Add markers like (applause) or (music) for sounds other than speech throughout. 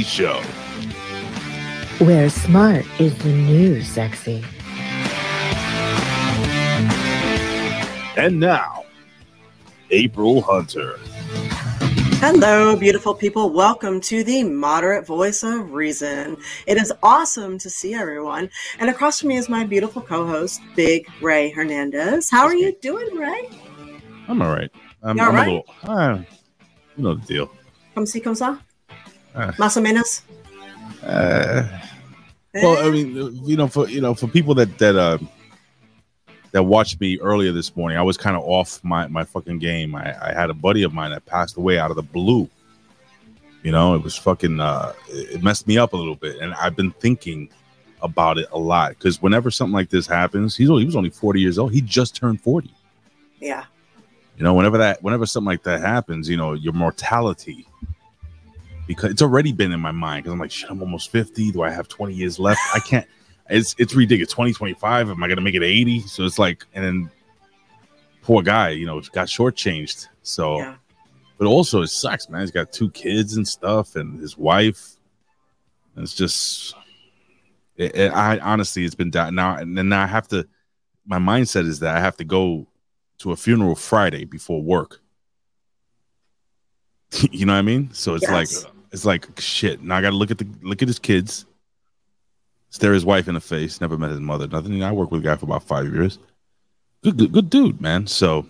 TV show. Where smart is the new sexy. And now, April Hunter. Hello, beautiful people. Welcome to the Moderate Voice of Reason. It is awesome to see everyone. And across from me is my beautiful co host, Big Ray Hernandez. How are you doing, Ray? I'm all right. I'm, You all I'm right? a little, uh, you know the deal. Come see, come sa? Uh, Más o menos? uh, well, I mean, you know, for you know, for people that that uh, that watched me earlier this morning, I was kind of off my my fucking game. I, I had a buddy of mine that passed away out of the blue. You know, it was fucking. Uh, it messed me up a little bit, and I've been thinking about it a lot because whenever something like this happens, he's only, he was only forty years old. He just turned forty. yeah. You know, whenever that, whenever something like that happens, you know, your mortality, because it's already been in my mind. Because I'm like, shit, I'm almost fifty. Do I have 20 years left? I can't. (laughs) It's it's ridiculous. 2025. Am I gonna make it 80? So it's like, and then poor guy, you know, got shortchanged. So, Yeah. but also it sucks, man. He's got two kids and stuff, and his wife. And it's just, it, it- I honestly, it's been down now, and then now I have to. My mindset is that I have to go to a funeral Friday before work. (laughs) you know what I mean? So it's Yes. like it's like shit. Now I got to look at the look at his kids, stare his wife in the face. Never met his mother. Nothing. You know, I worked with a guy for about five years. Good, good, good dude, man. So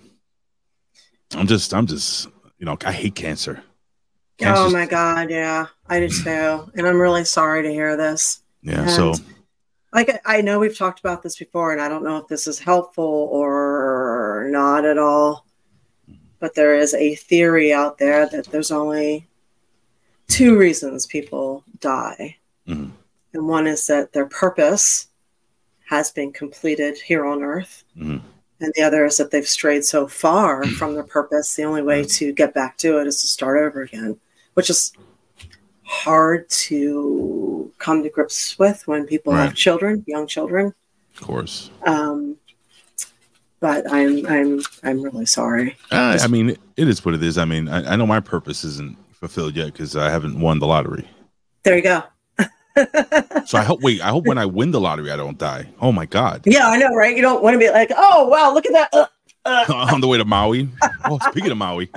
I'm just, I'm just, you know, I hate cancer. Oh my God. Yeah. I do too. And I'm really sorry to hear this. Yeah. So Like, I know we've talked about this before, and I don't know if this is helpful or not at all. But there is a theory out there that there's only two reasons people die. Mhm. And one is that their purpose has been completed here on earth. Mhm. And the other is that they've strayed so far (clears throat) from their purpose, the only way to get back to it is to start over again, which is hard to come to grips with when people have children, young children. of course, Um, but I'm I'm I'm really sorry. uh, I mean, it is what it is. I mean, I, I know my purpose isn't fulfilled yet because I haven't won the lottery. There you go. So I hope. Wait, I hope when I win the lottery, I don't die. Oh my god! yeah, I know, right? You don't want to be like, oh wow, look at that. Uh. (laughs) On the way to Maui. Oh, speaking of Maui,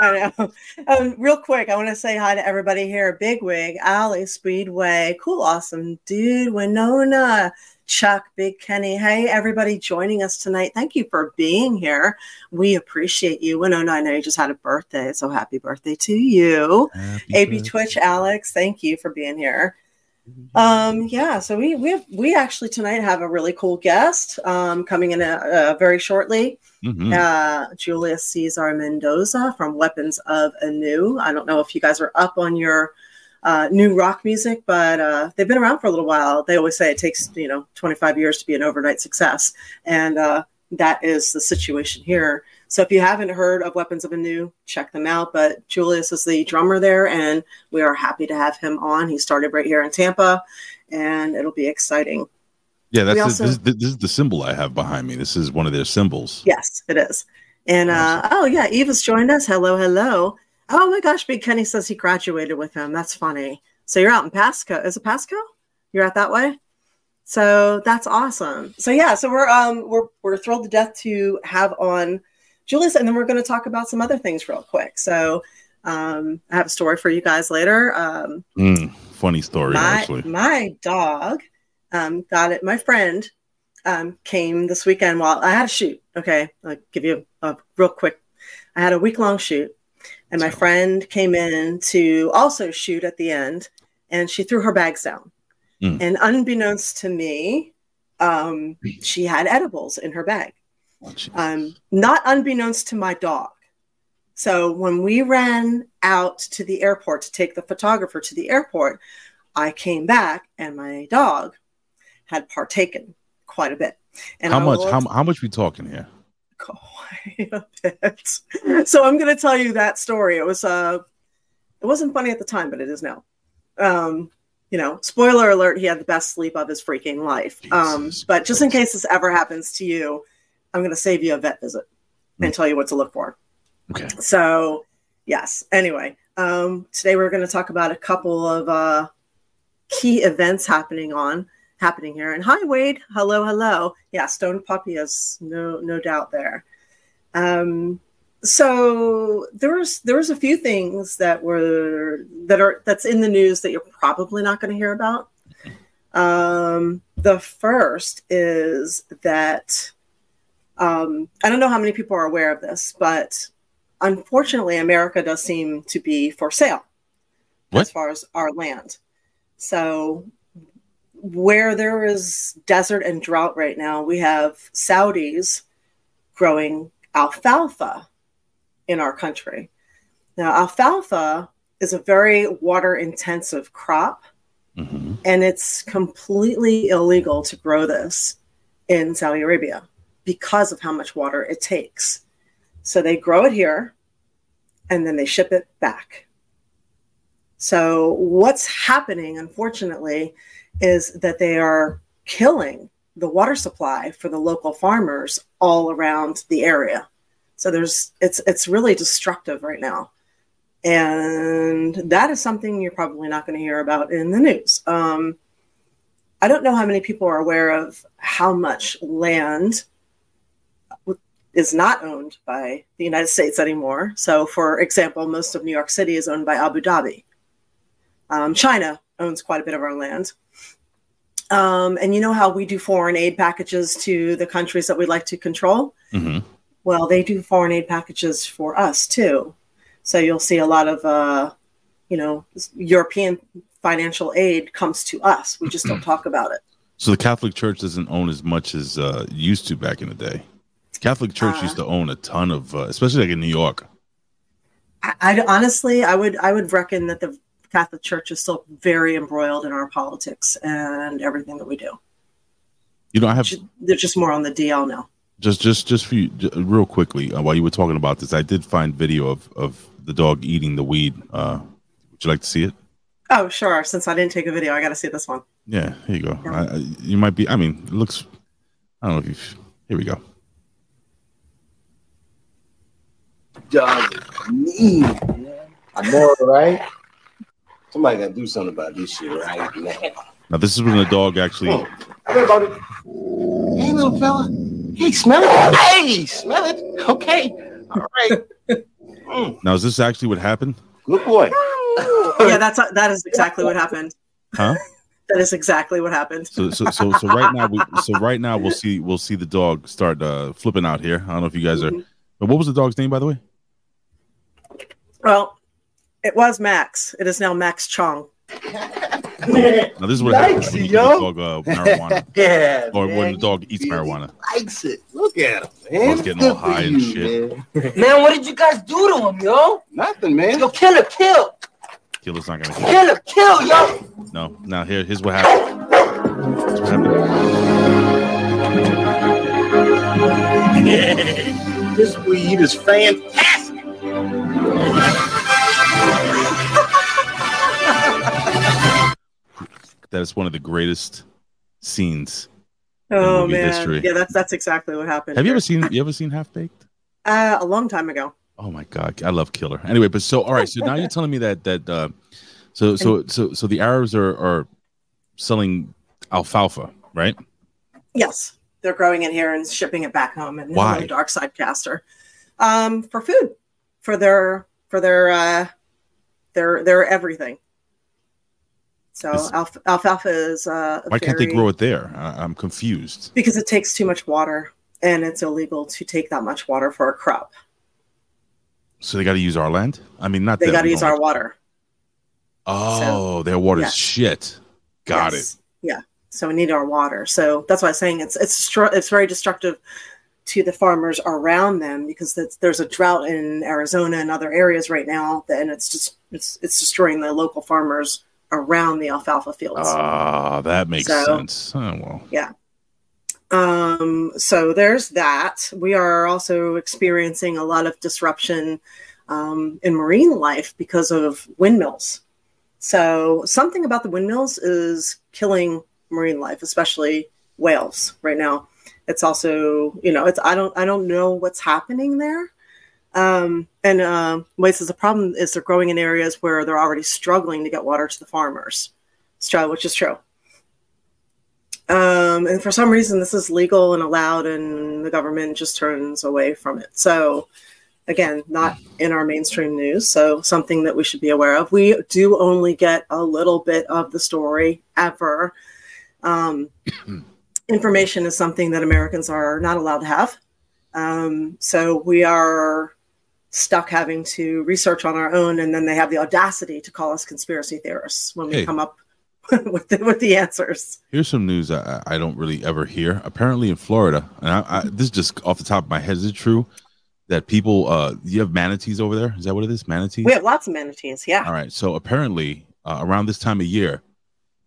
I know. Um, real quick, I want to say hi to everybody here. Bigwig, Ali, Speedway, Cool Awesome Dude, Winona, Chuck, Big Kenny. Hey, everybody joining us tonight. Thank you for being here. We appreciate you. Winona, I know you just had a birthday, so happy birthday to you. AB Twitch, Alex, thank you for being here. Um, yeah, so we we have, we actually tonight have a really cool guest um, coming in uh, uh, very shortly. Mhm. Uh, Julius Caesar Mendoza from Weapons of Anew. I don't know if you guys are up on your uh, new rock music, but uh, they've been around for a little while. They always say it takes you know 25 years to be an overnight success, and uh, that is the situation here. So if you haven't heard of Weapons of Anew, check them out. But Julius is the drummer there, and we are happy to have him on. He started right here in Tampa, and it'll be exciting. Yeah, that's also- this, is the, this is the symbol I have behind me. This is one of their symbols. Yes, it is. And uh, oh yeah, Eva's joined us. Hello, hello. Oh my gosh, Big Kenny says he graduated with him. That's funny. So you're out in Pasco. Is it Pasco? You're out that way? So that's awesome. So yeah, so we're um we're we're thrilled to death to have on Julius, and then we're going to talk about some other things real quick. So um, I have a story for you guys later. Um, Mm, funny story, my actually. my dog um, got it. My friend um, came this weekend while I had a shoot. Okay, I'll give you a, a real quick. I had a week long shoot, and my So- friend came in to also shoot at the end, and she threw her bags down. Mm. And unbeknownst to me, um, she had edibles in her bag. Um, not unbeknownst to my dog. So when we ran out to the airport to take the photographer to the airport, I came back and my dog had partaken quite a bit. And how I much? How, how much we talking here? quite a bit. (laughs) So I'm going to tell you that story. It was uh, it wasn't funny at the time, but it is now. Um, you know, spoiler alert: he had the best sleep of his freaking life. Um, but just in case this ever happens to you, I'm going to save you a vet visit and tell you what to look for. Okay. So, yes. Anyway, Um, today we're going to talk about a couple of uh, key events happening on happening here. And hi, Wade. Hello, hello. Yeah, Stone Puppy is no no doubt there. Um, so there was there was a few things that were that are that's in the news that you're probably not going to hear about. Um, the first is that um, I don't know how many people are aware of this, but unfortunately, America does seem to be for sale What? as far as our land. So, where there is desert and drought right now, we have Saudis growing alfalfa in our country. Now, alfalfa is a very water intensive crop, Mhm. and it's completely illegal to grow this in Saudi Arabia because of how much water it takes. So they grow it here and then they ship it back. So what's happening, unfortunately, is that they are killing the water supply for the local farmers all around the area. So there's it's it's really destructive right now. And that is something you're probably not going to hear about in the news. Um, I don't know how many people are aware of how much land is not owned by the United States anymore. So, for example, most of New York City is owned by Abu Dhabi. Um, China owns quite a bit of our land. Um, and you know how we do foreign aid packages to the countries that we'd like to control? Mhm. Well, they do foreign aid packages for us too. So you'll see a lot of, uh, you know, European financial aid comes to us. We just don't (clears throat) talk about it. So the Catholic Church doesn't own as much as uh, used to back in the day. Catholic Church Uh. used to own a ton of, uh, especially like in New York. I, I honestly, I would, I would reckon that the Catholic Church is still very embroiled in our politics and everything that we do. You know, I have They're just more on the DL now. just, just, just for you, j- real quickly, uh, while you were talking about this, I did find video of of the dog eating the weed. Uh, would you like to see it? Oh, sure. Since I didn't take a video, I got to see this one. Yeah, here you go. Yeah. I, I, you might be. I mean, it looks. I don't know if you. Here we go. Dog is mean, man. I know, right? Somebody gotta do something about this shit right now. Now this is when the dog actually. I heard about it. Hey, little fella. Hey, smell it. Hey, smell it. Okay. All right. Mm, Now is this actually what happened? good boy. (laughs) yeah, that's that is exactly what happened. Huh? That is exactly what happened. So so so so right now we so right now we'll see we'll see the dog start uh, flipping out here. I don't know if you guys are. Mhm. But what was the dog's name by the way? Well, it was Max. It is now Max Chong. (laughs) Now this is what happens when you give the yo. dog uh, marijuana (laughs) yeah. or when the dog eats He marijuana. likes it. Look at him, man. Dog's getting all high for and shit. Man. (laughs) Man, what did you guys do to him, yo? Nothing, man. Yo, kill him, kill, Killer's not gonna kill. kill him, kill, yo. No. Now here here's what happened. Here's what happened. this weed is fantastic. That is one of the greatest scenes. Oh movie man, history. yeah, that's that's exactly what happened. Have you ever seen you ever seen Half Baked? Uh, a long time ago. Oh my god, I love Killer. Anyway, but so all right, so now you're telling me that that uh, so so so so the Arabs are are selling alfalfa, right? Yes, they're growing it here and shipping it back home. And Why? hello, Dark Side Caster, um, for food, for their for their uh, their their everything. So Is- alf- alfalfa is uh, Why can't they grow it there? I, I'm confused. Because it takes too much water, and it's illegal to take that much water for a crop. So they got to use our land. I mean, not They got to use our water. Oh, their water's yes. shit. Got Yes. Yeah. So we need our water. So that's why I'm saying it's it's destru- it's very destructive to the farmers around them because there's a drought in Arizona and other areas right now, and it's just it's it's destroying the local farmers around the alfalfa fields. Ah, that makes So- sense. Oh well. Yeah. Um, so there's that. We are also experiencing a lot of disruption um, in marine life because of windmills. So something about the windmills is killing marine life, especially whales right now. It's also, you know, it's I don't I don't know what's happening there. Um, and um, Wade says the problem is they're growing in areas where they're already struggling to get water to the farmers. Which is true. Um, and for some reason, this is legal and allowed, and the government just turns away from it. So, again, not in our mainstream news. So, something that we should be aware of. We do only get a little bit of the story ever. Um, (clears throat) information is something that Americans are not allowed to have. Um, so, we are stuck having to research on our own, and then they have the audacity to call us conspiracy theorists when we Hey. come up (laughs) with the, with the answers. Here's some news I, I don't really ever hear. Apparently in Florida, and I, I, this is just off the top of my head. Is it true that people? Uh, you have manatees over there? Is that what it is? Manatees. We have lots of manatees. Yeah. All right. So apparently, uh, around this time of year,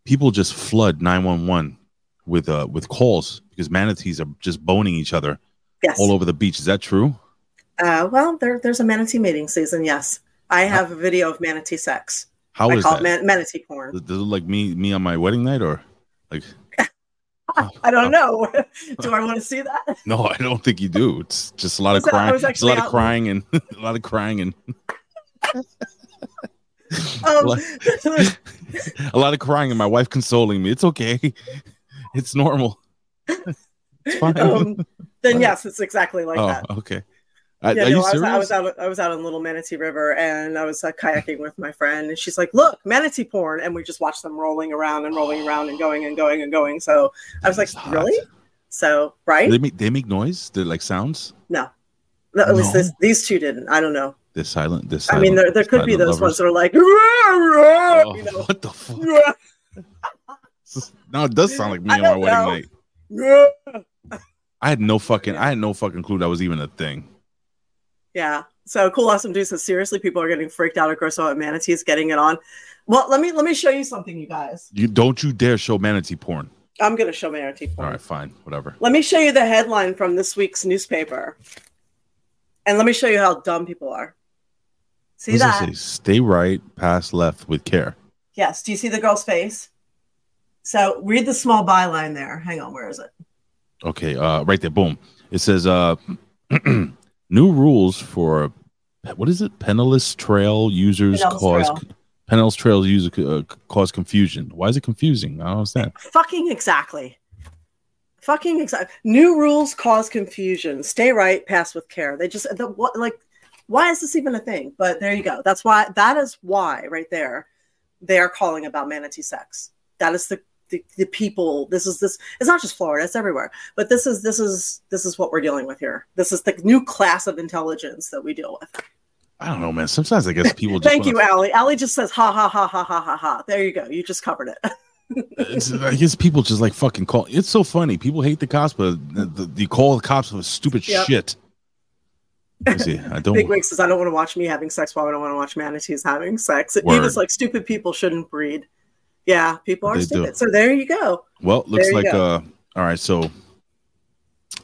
people just flood 911 with uh with calls because manatees are just boning each other Yes. all over the beach. Is that true? Uh, well, there, there's a manatee mating season. Yes. I have a video of manatee sex. How I is call that? it man- manatee porn. Does it look like me me on my wedding night or like? (laughs) I don't know. (laughs) Do I want to see that? No, I don't think you do. It's just a lot of crying. It's (laughs) a lot of crying and a lot of crying and Um, What? a lot of crying and my wife consoling me. It's okay. It's normal. It's fine. um, then yes, it's exactly like oh, that. okay. I, Yeah, are no, you I was, serious? I was out. I was out on Little Manatee River, and I was uh, kayaking with my friend, and she's like, "Look, manatee porn," and we just watched them rolling around and rolling around and going and going and going. So I was like, That's hot. "Really?" So right? They make they make noise. They're like sounds. No, no at least No. this, these two didn't. I don't know. They're silent. They're I mean, there, there could be those ones that are like, (laughs) Oh, you know, What the fuck? (laughs) No, it does sound like me on my don't wedding night. I had no fucking I had no fucking clue that was even a thing. Yeah. So cool, awesome dude says seriously, people are getting freaked out at gross out manatees getting it on. Well, let me let me show you something, you guys. You don't you dare show manatee porn. I'm gonna show manatee porn. All right, fine, whatever. Let me show you the headline from this week's newspaper, and let me show you how dumb people are. See What that? say? Stay right, pass left with care. Yes. Do you see the girl's face? So read the small byline there. Hang on, where is it? Okay, uh, right there, boom. It says uh, (clears throat) new rules for what is it? Pinellas trail users cause Trail. Pinellas trail users uh, cause confusion. Why is it confusing? I don't understand. Fucking exactly. Fucking exactly. New rules cause confusion. Stay right, pass with care. They just the, what like why is this even a thing? But there you go. That's why that is why right there they are calling about manatee sex. That is the the, the people this is this it's not just Florida, it's everywhere. But this is this is this is what we're dealing with here. This is the new class of intelligence that we deal with. I don't know, man. Sometimes I guess people (laughs) just Thank you, wanna- Allie. Allie just says ha ha ha ha ha ha ha. There you go. You just covered it. (laughs) I guess people just like fucking call. It's so funny. People hate the cops, but the, the, you call the cops for stupid Yep. shit. See. I don't. (laughs) Big Wig says, I don't want to watch me having sex while I don't want to watch manatees having sex. Word. Eva's like, stupid people shouldn't breed. Yeah, people are They do. stupid. So there you go. Well, looks There like go. uh. All right, so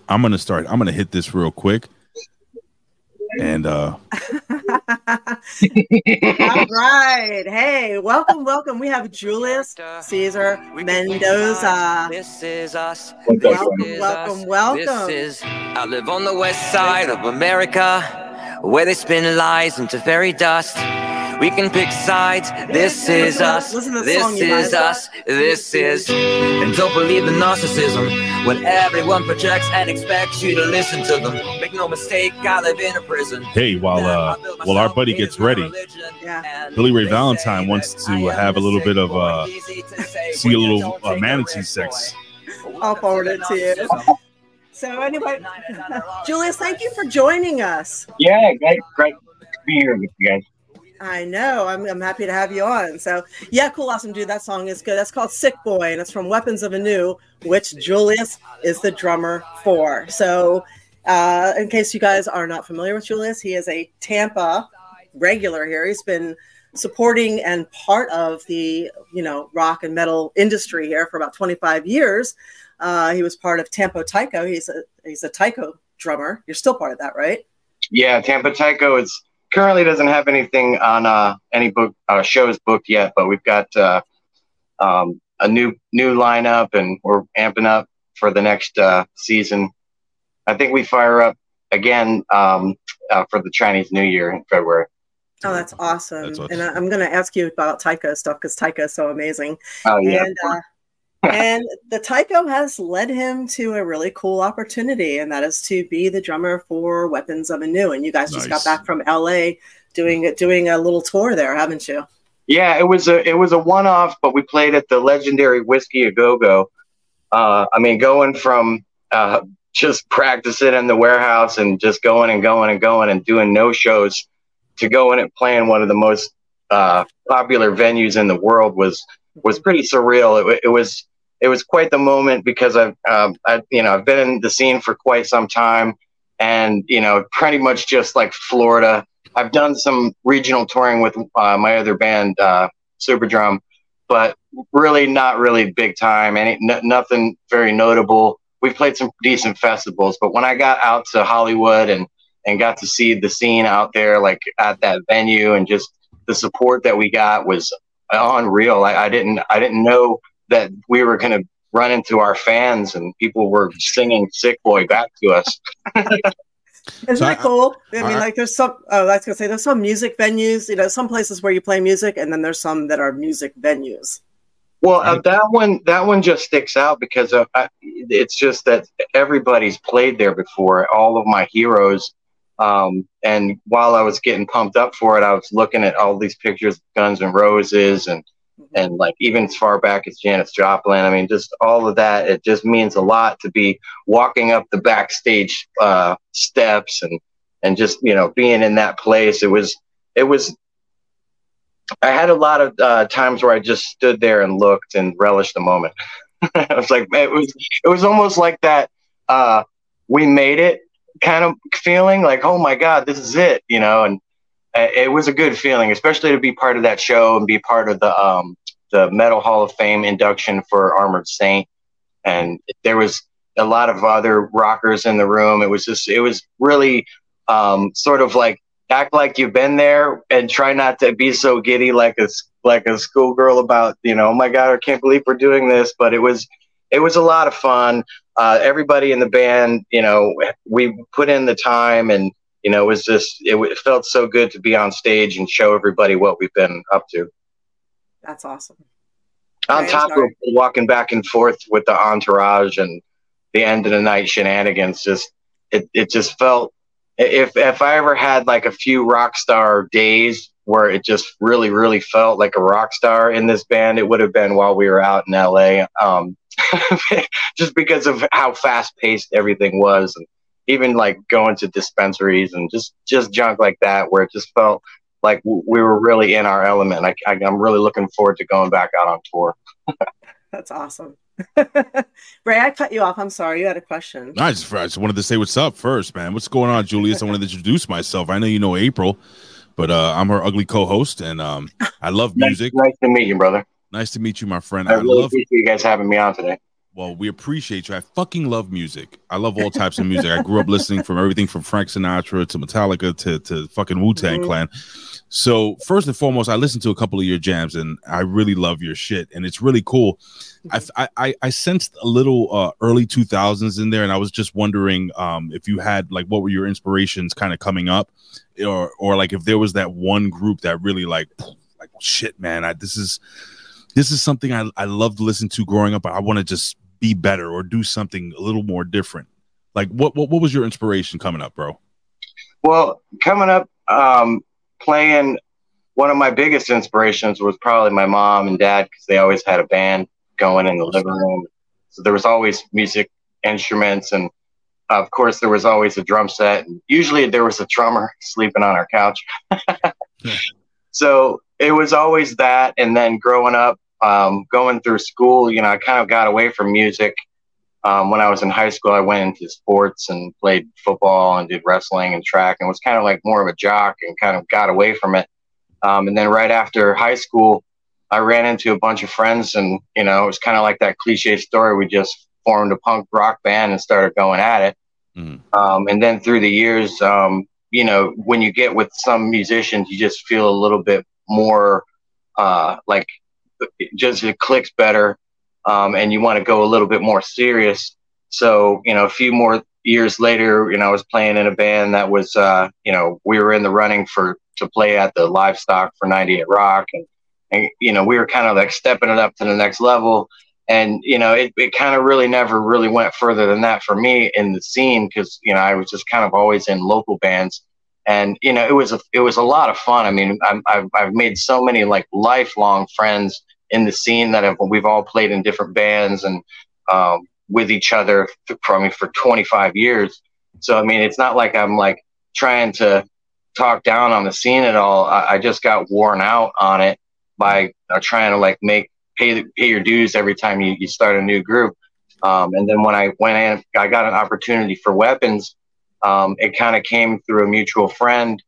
I'm gonna start. I'm gonna hit this real quick, and uh, (laughs) All right. Hey, welcome, welcome. We have Julius Caesar Mendoza. This is us. Welcome, This welcome, us. welcome. This is. I live on the west side of America, where they spin lies into fairy dust. We can pick sides. This is us. Listen to This is us. This is. And don't believe the narcissism when everyone projects and expects you to listen to them. Make no mistake, I live in a prison. hey, while uh, while our buddy gets ready, Yeah. Billy Ray Valentine wants to have a little bit of, uh, see a little uh, manatee sex. I'll forward it to you. (laughs) So anyway, Julius, thank you for joining us. Yeah, great, great to be here with you guys. I know. I'm, I'm happy to have you on. So, yeah, cool, awesome, dude. That song is good. That's called Sick Boy, and it's from Weapons of Anew, which Julius is the drummer for. So, uh, in case you guys are not familiar with Julius, he is a Tampa regular here. He's been supporting and part of the you know rock and metal industry here for about 25 years. Uh, he was part of Tampa Taiko. He's a he's a taiko drummer. You're still part of that, right? Yeah, Tampa Taiko is currently doesn't have anything on uh, any book uh, shows booked yet, but we've got uh, um, a new new lineup, and we're amping up for the next uh, season. I think we fire up again um, uh, for the Chinese New Year in February. Oh, that's awesome. That's awesome. And I, I'm going to ask you about Taiko stuff because Taiko is so amazing. Oh yeah, And, uh, and the Taiko has led him to a really cool opportunity, and that is to be the drummer for Weapons of Anew. And you guys just got back from LA doing doing a little tour there, haven't you? yeah. It was a it was a one off, but we played at the legendary Whisky a Go Go. Uh, I mean, going from uh, just practicing in the warehouse and just going and going and going and doing no shows to going and playing one of the most uh, popular venues in the world was was pretty surreal. It, it was it was quite the moment because I've um, I, you know I've been in the scene for quite some time, and you know pretty much just like Florida. I've done some regional touring with uh, my other band, uh, Super Drum, but really not really big time. Any n- nothing very notable. We've played some decent festivals, but when I got out to Hollywood and and got to see the scene out there, like at that venue, and just the support that we got was unreal. I, I didn't I didn't know that we were going to run into our fans and people were singing "Sick Boy" back to us. (laughs) Isn't So that I- cool? I, mean, I- like there's some. Oh, I was gonna say there's some music venues. You know, some places where you play music, and then there's some that are music venues. Well, uh, that one that one just sticks out because of, I, it's just that everybody's played there before. All of my heroes. Um, and while I was getting pumped up for it, I was looking at all these pictures of Guns and Roses and and like even as far back as Janis Joplin. I mean, just all of that. It just means a lot to be walking up the backstage uh, steps and and just you know being in that place. It was it was. I had a lot of uh, times where I just stood there and looked and relished the moment. (laughs) I was like, it was it was almost like that. Uh, we made it kind of feeling like, oh my god, this is it, you know, and it was a good feeling, especially to be part of that show and be part of the um, the Metal Hall of Fame induction for Armored Saint. And there was a lot of other rockers in the room. It was just, it was really um, sort of like act like you've been there and try not to be so giddy like a like a schoolgirl about you know, oh my god, I can't believe we're doing this. But it was it was a lot of fun. Uh, everybody in the band, you know, we put in the time and you know, it was just it, it felt so good to be on stage and show everybody what we've been up to. That's awesome. On top of walking back and forth with the entourage and the end of the night shenanigans, just it, it just felt if if I ever had like a few rock star days where it just really really felt like a rock star in this band, it would have been while we were out in LA. Um, (laughs) just because of how fast paced everything was, and even like going to dispensaries and just just junk like that, where it just felt like w- we were really in our element. I, I, I'm really looking forward to going back out on tour. (laughs) That's awesome. (laughs) Ray, I cut you off. I'm sorry. You had a question. I just, I just wanted to say what's up first, man. What's going on, Julius? I wanted to introduce myself. I know you know April, but uh, I'm her ugly co-host, and um, I love Nice, music. nice to meet you, brother. Nice to meet you, my friend. I I really love. appreciate you guys having me on today. Well, we appreciate you. I fucking love music. I love all types of music. I grew up listening from everything from Frank Sinatra to Metallica to to fucking Wu Tang Mhm. Clan. So first and foremost, I listened to a couple of your jams, and I really love your shit, and it's really cool. I I I, I sensed a little uh, early two thousands in there, and I was just wondering um, if you had like what were your inspirations kind of coming up, or or like if there was that one group that really like like shit, man. I this is this is something I I loved to listen to growing up. I want to just be better or do something a little more different. Like what what what was your inspiration coming up, bro? Well, coming up, um, playing one of my biggest inspirations was probably my mom and dad because they always had a band going in the living room. So there was always music instruments, and of course there was always a drum set. And usually there was a drummer (laughs) sleeping on our couch. (laughs) so it was always that. And then growing up, um, going through school, you know, I kind of got away from music. Um, when I was in high school, I went into sports and played football and did wrestling and track and was kind of like more of a jock and kind of got away from it. Um, and then right after high school, I ran into a bunch of friends and, you know, it was kind of like that cliche story. We just formed a punk rock band and started going at it. Mhm. Um, and then through the years, um, you know, when you get with some musicians, you just feel a little bit more uh, like it just it clicks better um, and you want to go a little bit more serious. So, you know, a few more years later, you know, I was playing in a band that was, uh, you know, we were in the running for to play at the livestock for 98 Rock, and, and you know, we were kind of like stepping it up to the next level. And you know, it, it kind of really never really went further than that for me in the scene because you know I was just kind of always in local bands, and you know it was a it was a lot of fun. I mean, I'm, I've I've made so many like lifelong friends in the scene that have we've all played in different bands and um, with each other for I mean for 25 years. So I mean, it's not like I'm like trying to talk down on the scene at all. I, I just got worn out on it by uh, trying to like make pay pay your dues every time you, you start a new group. Um, and then when I went in, I got an opportunity for weapons. Um, it kind of came through a mutual friend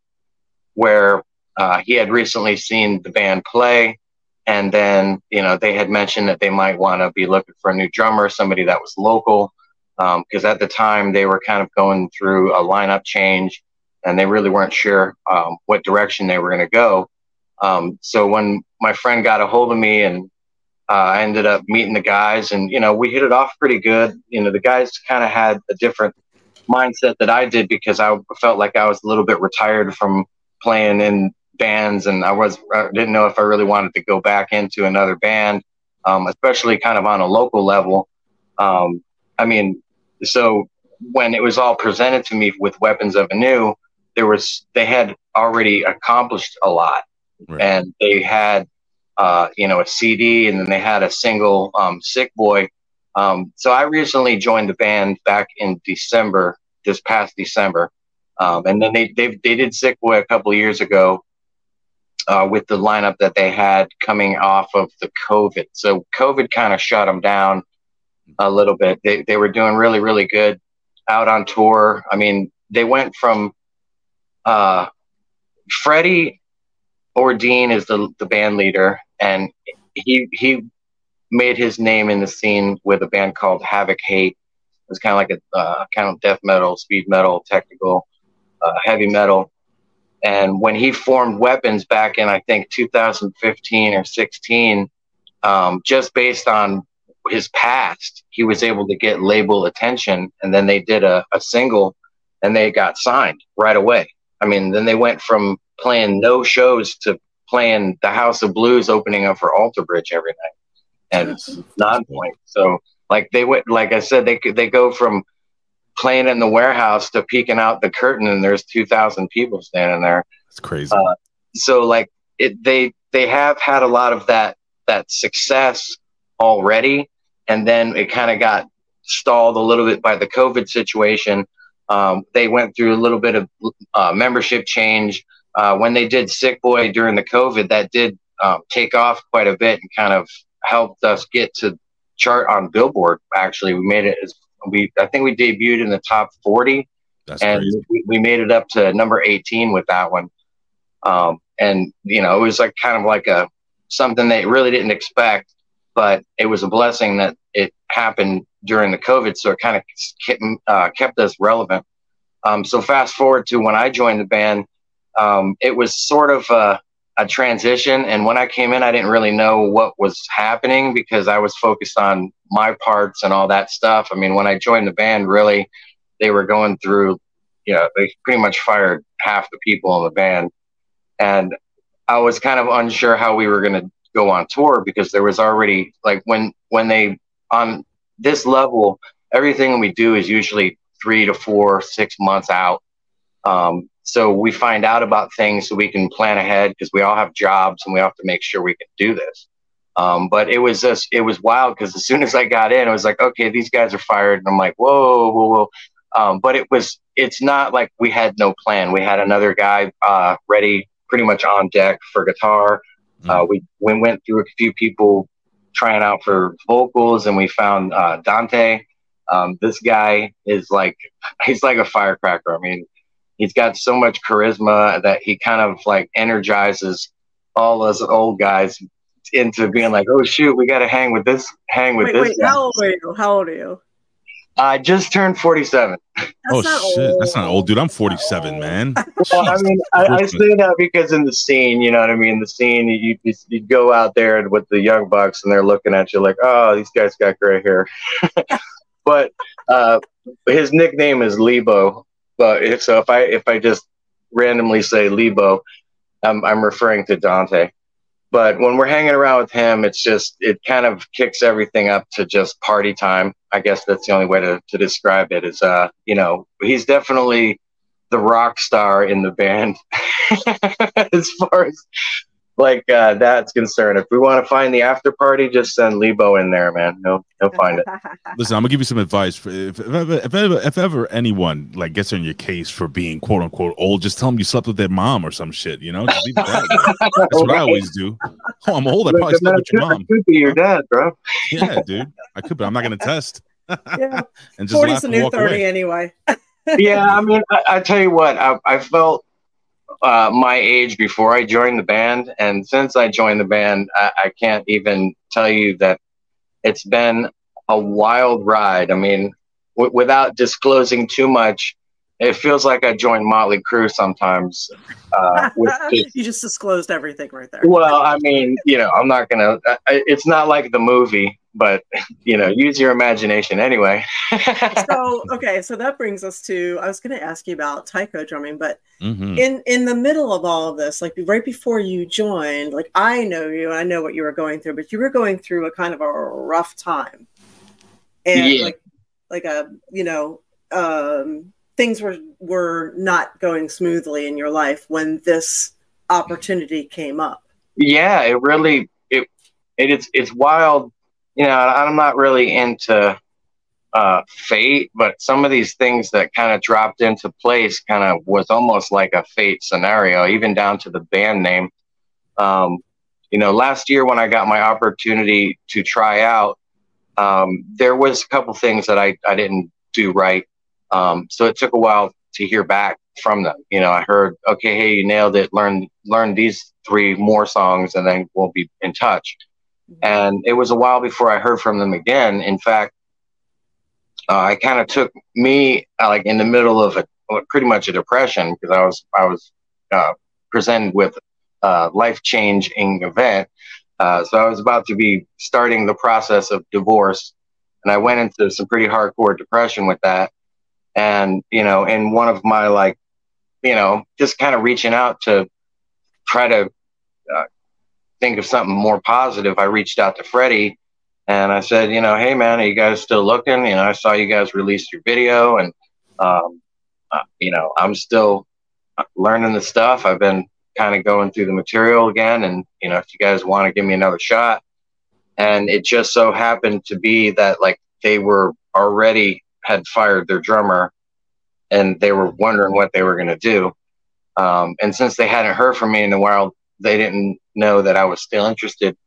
where uh, he had recently seen the band play. And then, you know, they had mentioned that they might want to be looking for a new drummer, somebody that was local. Because um, at the time, they were kind of going through a lineup change and they really weren't sure um, what direction they were going to go. Um, so when my friend got a hold of me and uh, I ended up meeting the guys, and you know we hit it off pretty good. You know the guys kind of had a different mindset that I did because I felt like I was a little bit retired from playing in bands, and I was I didn't know if I really wanted to go back into another band, um, especially kind of on a local level. Um, I mean, so when it was all presented to me with Weapons of Anew, there was they had already accomplished a lot, right. and they had uh, you know, a CD, and then they had a single, um, "Sick Boy." Um, so I recently joined the band back in December, this past December, um, and then they they they did "Sick Boy" a couple of years ago uh, with the lineup that they had coming off of the COVID. So COVID kind of shut them down a little bit. They they were doing really really good out on tour. I mean, they went from uh, Freddie Ordine is the the band leader, and he he made his name in the scene with a band called Havoc Hate. It was kind of like a uh, kind of death metal, speed metal, technical, uh, heavy metal. And when he formed Weapons back in I think 2015 or 16, um, just based on his past, he was able to get label attention. And then they did a, a single, and they got signed right away. I mean, then they went from playing no shows to playing the House of Blues opening up for Alter Bridge every night and yes. Nonpoint. So like they went, like I said, they could they go from playing in the warehouse to peeking out the curtain and there's 2000 people standing there. It's crazy. Uh, so like it, they, they have had a lot of that, that success already. And then it kind of got stalled a little bit by the COVID situation. Um, they went through a little bit of uh, membership change uh, when they did Sick Boy during the COVID, that did um, take off quite a bit and kind of helped us get to chart on Billboard. Actually, we made it as we I think we debuted in the top forty, That's and we, we, made it up to number eighteen with that one. Um, and you know, it was like kind of like a something they really didn't expect, but it was a blessing that it happened during the COVID, so it kind of kept, uh, kept us relevant. Um, so fast forward to when I joined the band um, it was sort of a, a, transition. And when I came in, I didn't really know what was happening because I was focused on my parts and all that stuff. I mean, when I joined the band, really, they were going through, you know, they pretty much fired half the people in the band. And I was kind of unsure how we were going to go on tour because there was already like when when they on this level everything we do is usually three to four six months out um, so we find out about things so we can plan ahead because we all have jobs and we have to make sure we can do this. Um, but it was just, it was wild because as soon as I got in, it was like, okay, these guys are fired. And I'm like, whoa, whoa, whoa. Um, but it was, it's not like we had no plan. We had another guy uh, ready pretty much on deck for guitar. Mm-hmm. Uh, we, we went through a few people trying out for vocals and we found uh, Dante. Um, this guy is like, (laughs) he's like a firecracker. I mean, he's got so much charisma that he kind of like energizes all us old guys into being like, oh shoot, we got to hang with this, hang with wait, this. Wait, guy. how old are you? How old are you? I just turned 47. That's oh shit, old. that's not old, dude. I'm 47, man. (laughs) well, I mean, I, I, say that because in the scene, you know what I mean. The scene, you you, you go out there with the young bucks, and they're looking at you like, oh, these guys got gray hair. (laughs) but uh, his nickname is Lebo. But if, so if I if I just randomly say Lebo, I'm I'm referring to Dante. But when we're hanging around with him, it's just it kind of kicks everything up to just party time. I guess that's the only way to, to describe it. Is uh, you know, he's definitely the rock star in the band (laughs) as far as like uh, that's concerned. If we want to find the after party, just send Lebo in there, man. He'll he'll find it. (laughs) Listen, I'm gonna give you some advice. For if, if, ever, if, ever, if ever anyone like gets on your case for being quote unquote old, just tell them you slept with their mom or some shit. You know, just leave it that. (laughs) that's what I always do. Oh, I'm old. I probably slept with your mom. Could be your dad, bro. Yeah, dude. I could, but I'm not gonna test. (laughs) Yeah. and just 40's laugh the and new walk 30 away. anyway. yeah, I mean, I, I tell you what, I, I felt uh, my age before I joined the band, and since I joined the band, I, I can't even tell you that it's been a wild ride. I mean, w- without disclosing too much, it feels like I joined Motley Crue sometimes. Uh, (laughs) with (laughs) just- you just disclosed everything right there. well, I mean, you know, I'm not gonna. It's not like the movie, but (laughs) you know, use your imagination anyway. so okay, so that brings us to I was going to ask you about taiko drumming, but Mhm. in in the middle of all of this, like right before you joined, like I know you, and I know what you were going through, but you were going through a kind of a rough time, and Yeah. like like a you know um, things were were not going smoothly in your life when this opportunity came up. yeah it really it, it it's it's wild. You know i'm not really into uh fate but some of these things that kind of dropped into place kind of was almost like a fate scenario even down to the band name. Um you know last year when i got my opportunity to try out um there was a couple things that i i didn't do right um so it took a while to hear back from them. You know i heard okay hey you nailed it. Learn learn these three more songs and then we'll be in touch. And it was a while before i heard from them again. In fact uh, i kind of took me uh, like in the middle of a pretty much a depression because i was i was uh, presented with a life changing event. Uh, so i was about to be starting the process of divorce and i went into some pretty hardcore depression with that and you know in one of my like you know just kind of reaching out to try to uh, think of something more positive i reached out to freddie and i said you know hey man are you guys still looking? You know i saw you guys release your video and um, uh, you know i'm still learning the stuff. I've been kind of going through the material again and you know if you guys want to give me another shot. And it just so happened to be that like they were already had fired their drummer and they were wondering what they were going to do. Um, and since they hadn't heard from me in a while they didn't know that i was still interested.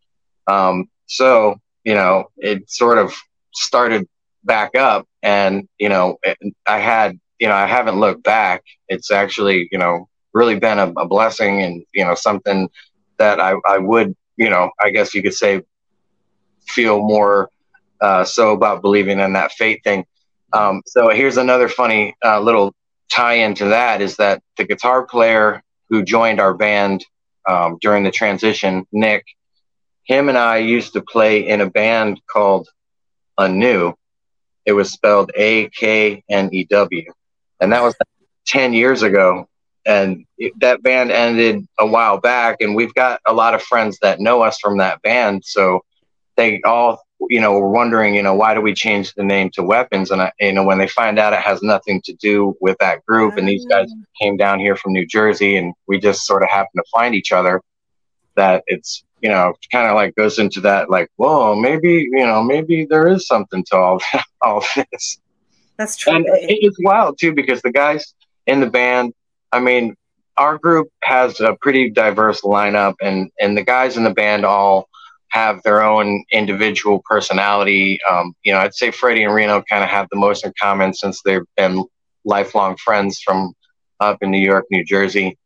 Um, so you know it sort of started back up and you know it, i had you know i haven't looked back. It's actually you know really been a, a blessing and you know something that I, I would you know i guess you could say feel more uh, so about believing in that fate thing um, so here's another funny uh, little tie into that is that the guitar player who joined our band um, during the transition nick him and i used to play in a band called anew it was spelled a-k-n-e-w and that was 10 years ago. And it, that band ended a while back and we've got a lot of friends that know us from that band. So they all you know were wondering you know why do we change the name to weapons? And I, you know when they find out it has nothing to do with that group and these guys mm. came down here from new jersey and we just sort of happened to find each other that it's you know kind of like goes into that like whoa maybe you know maybe there is something to all (laughs) all this. That's true. and it's wild too because the guys in the band i mean our group has a pretty diverse lineup and and the guys in the band all have their own individual personality um, you know i'd say freddie and reno kind of have the most in common since they've been lifelong friends from up in new york new jersey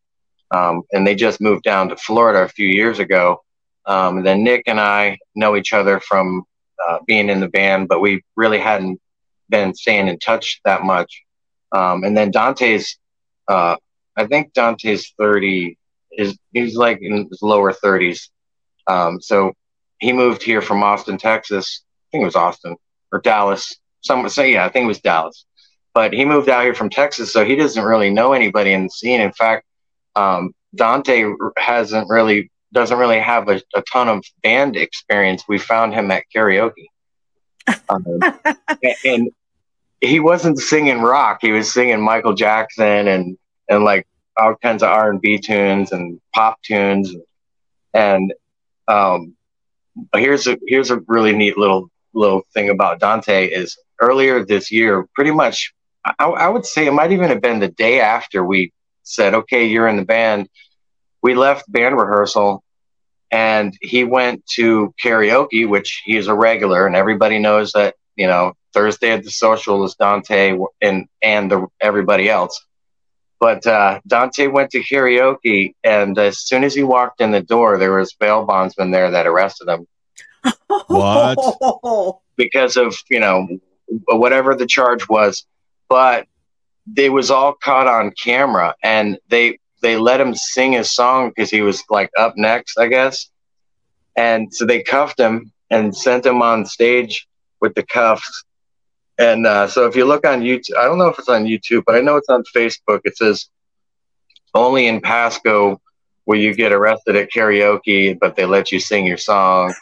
um, and they just moved down to florida a few years ago um, then nick and i know each other from uh, being in the band but we really hadn't been staying in touch that much. Um, and then Dante's, uh, I think Dante's 30 is, he's like in his lower 30s. Um, so he moved here from Austin, Texas. I think it was Austin or Dallas. some say yeah, I think it was Dallas. But he moved out here from Texas, so he doesn't really know anybody in the scene. In fact, um, Dante hasn't really doesn't really have a, a, ton of band experience. We found him at karaoke, um, (laughs) and he wasn't singing rock. He was singing Michael Jackson and and like all kinds of R and B tunes and pop tunes, and um, here's a here's a really neat little little thing about Dante is earlier this year, pretty much, I, I would say it might even have been the day after we said, "Okay, you're in the band." We left band rehearsal, and he went to karaoke, which he's a regular, and everybody knows that you know Thursday at the social is Dante and and the, everybody else. But uh, Dante went to karaoke, and as soon as he walked in the door, there was bail bondsmen there that arrested him. What? (laughs) because of you know whatever the charge was, but they was all caught on camera, and they they let him sing his song because he was like up next, I guess. And so they cuffed him and sent him on stage with the cuffs and uh, so if you look on YouTube, I don't know if it's on YouTube, but I know it's on Facebook. It says only in Pasco will you get arrested at karaoke, but they let you sing your song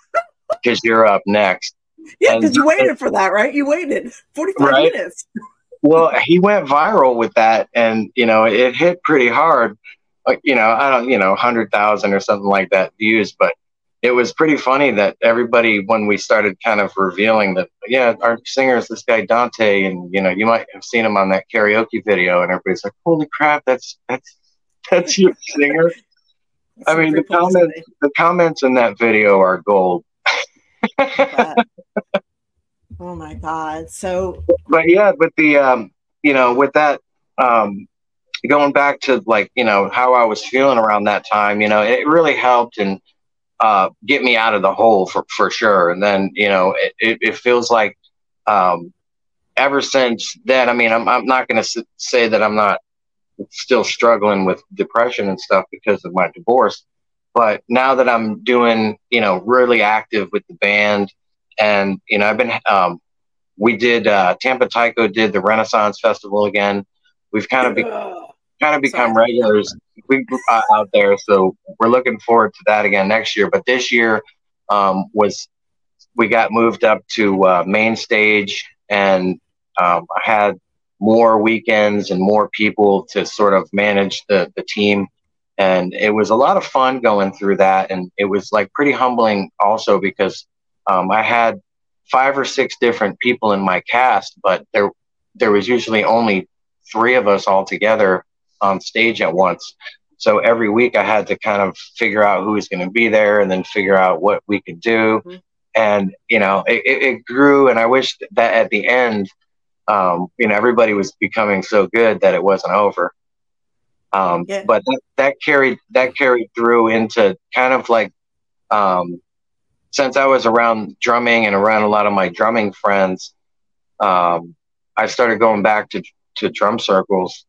because you're up next. Yeah, because you waited for that, right? You waited 45 right? minutes. (laughs) well, he went viral with that, and you know it hit pretty hard. Like you know, I don't, you know, hundred thousand or something like that views, but it was pretty funny that everybody when we started kind of revealing that yeah our singer is this guy dante and you know you might have seen him on that karaoke video and everybody's like holy crap that's that's (laughs) that's your singer. I mean the comments the comments in that video are gold. (laughs) Oh my god so but yeah with the um you know with that um going back to like you know how i was feeling around that time you know it really helped and uh, get me out of the hole for, for sure. And then, you know, it, it, it feels like um, ever since then, I mean, I'm, I'm not going to say that I'm not still struggling with depression and stuff because of my divorce. But now that I'm doing, you know, really active with the band, and you know, I've been, um, we did uh, Tampa Taiko did the Renaissance Festival again. We've kind of be, kind of become regulars we uh, out there. So we're looking forward to that again next year. But this year um, was we got moved up to uh, main stage, and um, I had more weekends and more people to sort of manage the the team. And it was a lot of fun going through that, and it was like pretty humbling also because um, I had five or six different people in my cast, but there there was usually only three of us all together on stage at once. So every week I had to kind of figure out who was going to be there and then figure out what we could do. Mm-hmm. And, you know, it, it, grew. And I wish that at the end, um, you know, everybody was becoming so good that it wasn't over. Um, yeah. But that, that carried that carried through into kind of like um, since I was around drumming and around a lot of my drumming friends, um, I started going back to to drum circles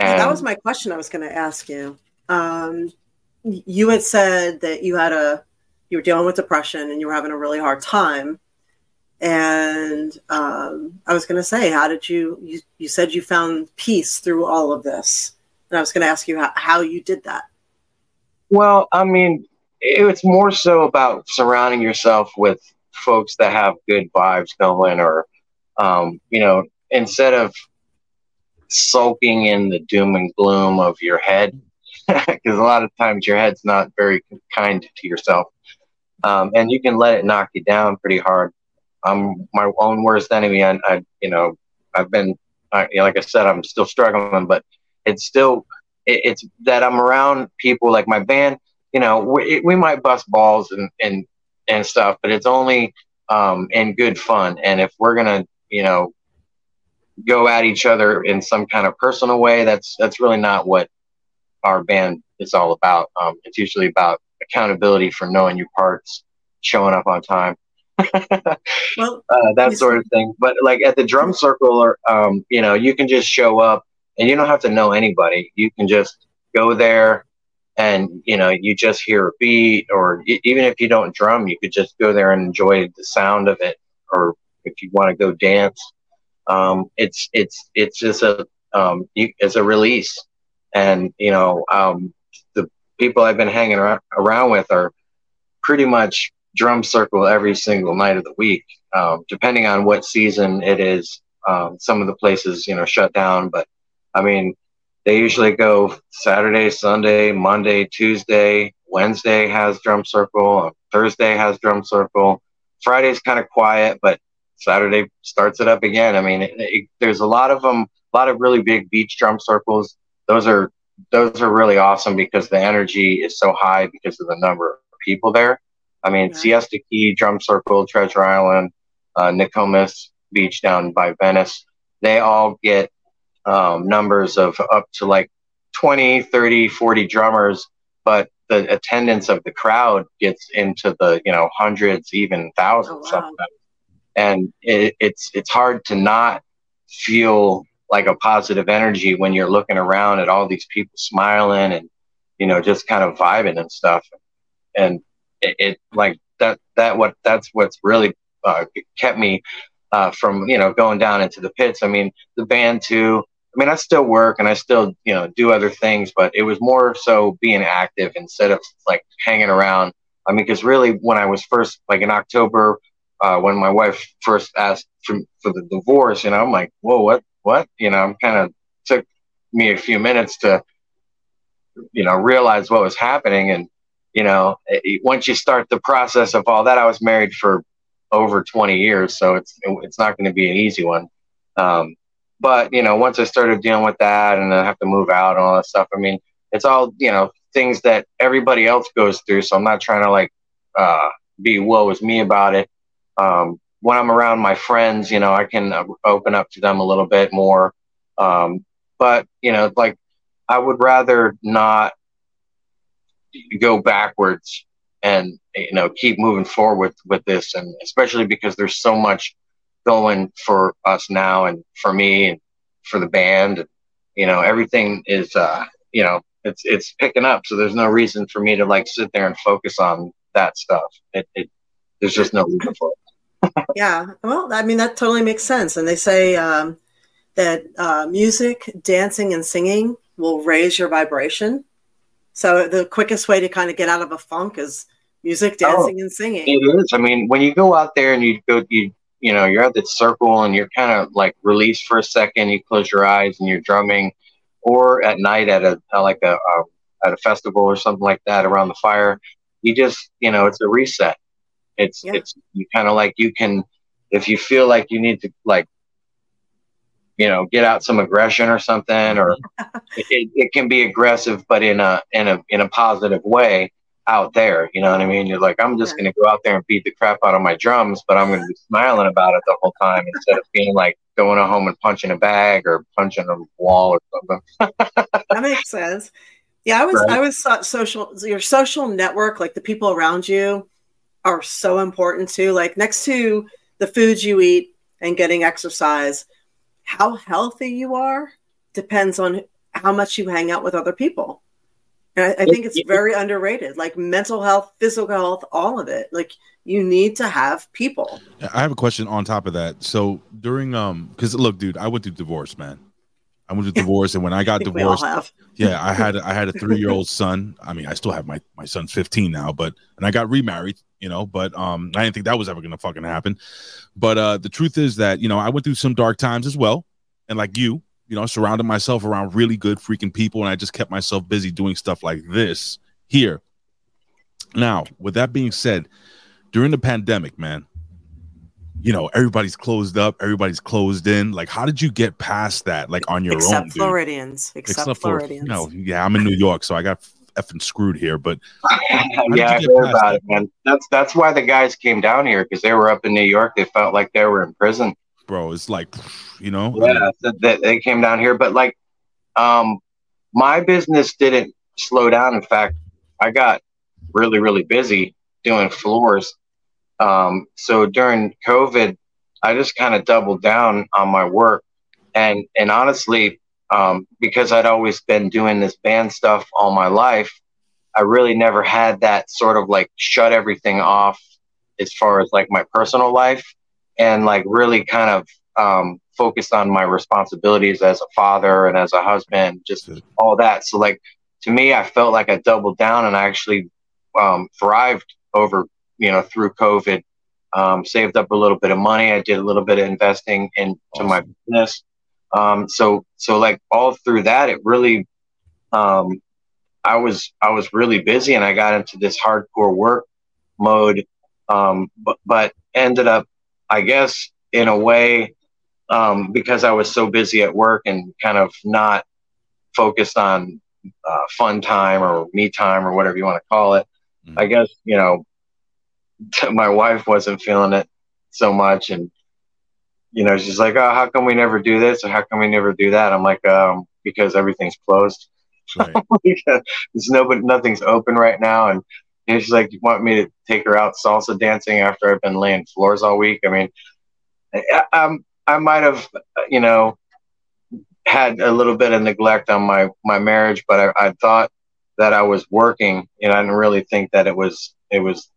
and that was my question I was going to ask you. Um, you had said that you had a you were dealing with depression and you were having a really hard time. And um, I was going to say, how did you, you? You said you found peace through all of this, and I was going to ask you how, how you did that. Well, I mean, it's more so about surrounding yourself with folks that have good vibes going, or um, you know, instead of sulking in the doom and gloom of your head. (laughs) Because a lot of times your head's not very kind to yourself. Um, and you can let it knock you down pretty hard. I'm my own worst enemy I, I you know i've been I, like i said i'm still struggling but it's still it, it's that i'm around people like my band you know we, we might bust balls and and and stuff but it's only um, in good fun. And if we're gonna you know go at each other in some kind of personal way. That's that's really not what our band is all about. Um, it's usually about accountability for knowing your parts, showing up on time, (laughs) well, uh, that sort of thing. But like at the drum circle, or um, you know, you can just show up and you don't have to know anybody. You can just go there and you know you just hear a beat or even if you don't drum you could just go there and enjoy the sound of it or if you want to go dance. Um, it's it's it's just a um, it's a release, and you know um, the people I've been hanging ar- around with are pretty much drum circle every single night of the week, um, depending on what season it is. Um, some of the places you know shut down, but I mean they usually go Saturday, Sunday, Monday, Tuesday, Wednesday has drum circle, Thursday has drum circle. Friday's kind of quiet, but Saturday starts it up again. I mean, it, it, there's a lot of them, a lot of really big beach drum circles. Those are those are really awesome because the energy is so high because of the number of people there. I mean, yeah. Siesta Key Drum Circle, Treasure Island, uh, Nokomis Beach down by Venice, they all get um, numbers of up to like 20, 30, 40 drummers, but the attendance of the crowd gets into the you know hundreds, even thousands oh, wow. sometimes, and it, it's it's hard to not feel like a positive energy when you're looking around at all these people smiling and you know just kind of vibing and stuff, and it, it like that that what that's what's really uh, kept me uh, from you know going down into the pits. I mean, the band too. I mean, I still work and I still, you know, do other things, but it was more so being active instead of like hanging around. I mean, because really, when I was first, like in October, uh, when my wife first asked for, for the divorce, you know, I'm like, whoa, what, what? You know, I'm kind of took me a few minutes to, you know, realize what was happening. And, you know, it, once you start the process of all that, I was married for over 20 years, so it's, it's not going to be an easy one. Um, but you know, once I started dealing with that, and I have to move out and all that stuff. I mean, it's all you know things that everybody else goes through. So I'm not trying to like uh, be woe is me about it. Um, when I'm around my friends, you know, I can open up to them a little bit more. Um, but you know, like I would rather not go backwards and you know keep moving forward with this, and especially because there's so much going for us now and for me and for the band. You know, everything is, uh, you know, it's it's picking up. So there's no reason for me to like sit there and focus on that stuff. It, it there's just no reason for it. Yeah, well, I mean that totally makes sense. And they say um, that uh, music, dancing, and singing will raise your vibration. So the quickest way to kind of get out of a funk is music, oh, dancing, oh, and singing. It is. I mean, when you go out there and you go, you you know you're at the circle and you're kind of like released for a second you close your eyes and you're drumming or at night at a like a, a at a festival or something like that around the fire you just you know it's a reset it's yeah. it's you kind of like you can if you feel like you need to like you know get out some aggression or something or (laughs) it, it can be aggressive but in a in a in a positive way out there. You know what I mean? You're like, I'm just going to go out there and beat the crap out of my drums, but I'm going to be smiling about it the whole time instead of being like going home and punching a bag or punching a wall or something. (laughs) that makes sense. Yeah, I was, right. I was social, your social network, like the people around you are so important too. Like next to the foods you eat and getting exercise, how healthy you are depends on how much you hang out with other people. And I, I think it's very underrated. Like mental health, physical health, all of it. Like you need to have people. I have a question on top of that. So during um, because look, dude, I went through divorce, man. I went through divorce, and when I got (laughs) I divorced, yeah, I had I had a three year old son. I mean, I still have my my son's fifteen now, but and I got remarried, you know. But um, I didn't think that was ever gonna fucking happen. But uh, the truth is that you know I went through some dark times as well, and like you, you know, surrounded myself around really good freaking people, and I just kept myself busy doing stuff like this here. Now, with that being said, during the pandemic, man, you know, everybody's closed up, everybody's closed in. Like, how did you get past that, like on your except own? Except Floridians. Except, except Floridians. no, yeah, I'm in New York, so I got effing screwed here. But (laughs) yeah, I heard about that? it, man. That's that's why the guys came down here because they were up in New York. They felt like they were in prison bro. It's like, you know. Yeah, that they came down here, but like, um, my business didn't slow down. In fact, I got really, really busy doing floors. Um, so during COVID, I just kind of doubled down on my work, and and honestly, um, because I'd always been doing this band stuff all my life, I really never had that sort of like shut everything off as far as like my personal life and like really kind of um, focused on my responsibilities as a father and as a husband, just all that. So like to me, I felt like I doubled down and I actually um, thrived over you know through COVID. Um, saved up a little bit of money. I did a little bit of investing into my business. Um, so so like all through that, it really um, I was I was really busy and I got into this hardcore work mode. Um, but but ended up, I guess, in a way, um, because I was so busy at work and kind of not focused on uh, fun time or me time or whatever you want to call it. Mhm. I guess you know, (laughs) my wife wasn't feeling it so much, and you know, she's like, "Oh, how come we never do this? Or how come we never do that?" I'm like, um, "Because everything's closed." Right. (laughs) there's nobody, nothing's open right now. And know, she's like, "You want me to take her out salsa dancing after I've been laying floors all week?" I mean, I, I'm, I might have, you know, had a little bit of neglect on my my marriage, but I, I thought that I was working, and I didn't really think that it was it was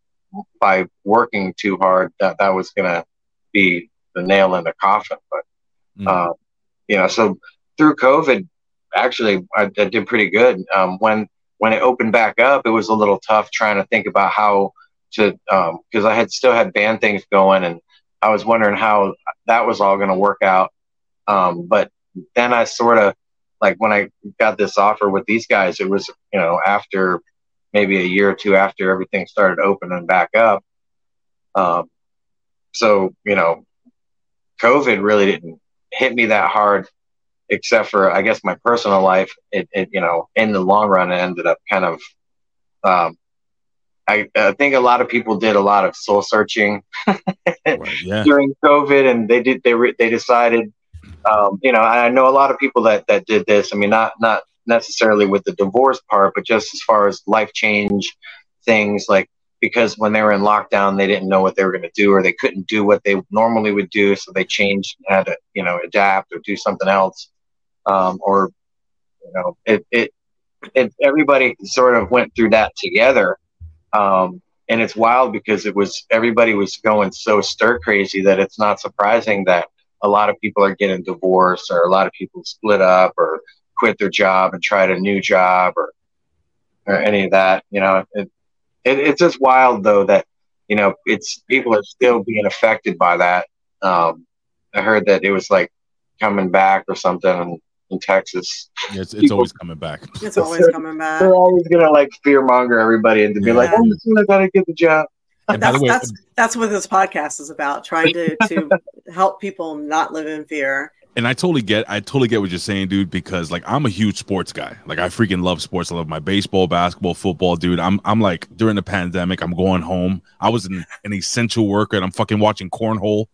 by working too hard that that was gonna be the nail in the coffin. But Mm. uh, you know, so through COVID, actually, I, I did pretty good. Um, when when it opened back up, it was a little tough trying to think about how to because I had still had band things going, and I was wondering how that was all going to work out. Um, but then I sort of like when I got this offer with these guys, it was you know after maybe a year or two after everything started opening back up. Um, so you know, COVID really didn't hit me that hard, except for I guess my personal life. It, it you know, in the long run, it ended up kind of. Um, I, I think a lot of people did a lot of soul searching Right. (laughs) Yeah. during COVID, and they did they re, they decided, um, you know, I know a lot of people that that did this. I mean, not not necessarily with the divorce part, but just as far as life change things, like because when they were in lockdown, they didn't know what they were going to do, or they couldn't do what they normally would do, so they changed, had to you know adapt or do something else, um, or you know, it it it everybody sort of went through that together. Um, and it's wild because it was everybody was going so stir crazy that it's not surprising that a lot of people are getting divorced or a lot of people split up or quit their job and tried a new job or or any of that you know it, it it's just wild though that you know it's people are still being affected by that um i heard that it was like coming back or something in, in texas Yeah, It's, it's People- always coming back. It's always (laughs) coming back. they're always gonna like fear monger everybody and to be Yeah. like oh soon i gotta get the job And by the That's way, that's that's what this podcast is about. Trying to to (laughs) help people not live in fear. And I totally get, I totally get what you're saying, dude. Because like I'm a huge sports guy. Like I freaking love sports. I love my baseball, basketball, football, dude. I'm, I'm like during the pandemic, I'm going home. I was an, an essential worker, and I'm fucking watching cornhole,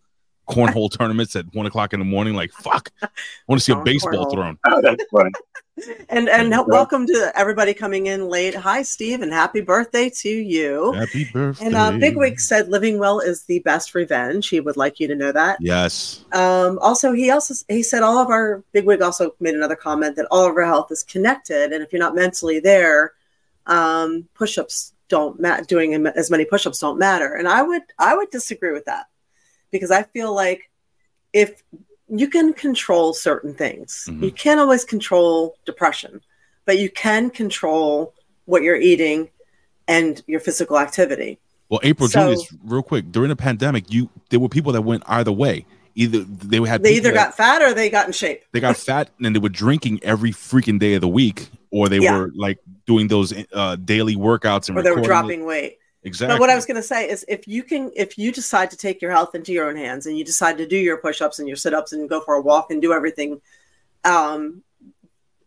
cornhole tournaments at one o'clock in the morning. Like fuck, I want to see a baseball cornhole. thrown. (laughs) oh, that's funny (laughs) And and Yeah. welcome to everybody coming in late. Hi, Steve, and happy birthday to you. Happy birthday. And uh, Bigwig said living well is the best revenge. He would like you to know that. Yes. Um, also, he also he said all of our Bigwig also made another comment that all of our health is connected, and if you're not mentally there, um, push-ups don't matter. Doing as many push-ups don't matter. And I would I would disagree with that because I feel like if you can control certain things, Mhm. you can't always control depression, but you can control what you're eating and your physical activity. Well, April So- June is real quick. During the pandemic, you there were people that went either way. Either they had They either that- got fat or they got in shape. they got fat (laughs) and they were drinking every freaking day of the week, or they Yeah. were like doing those uh, daily workouts and or they were it. dropping weight. Exactly. But what I was going to say is, if you can, if you decide to take your health into your own hands and you decide to do your push-ups and your sit-ups and go for a walk and do everything, um,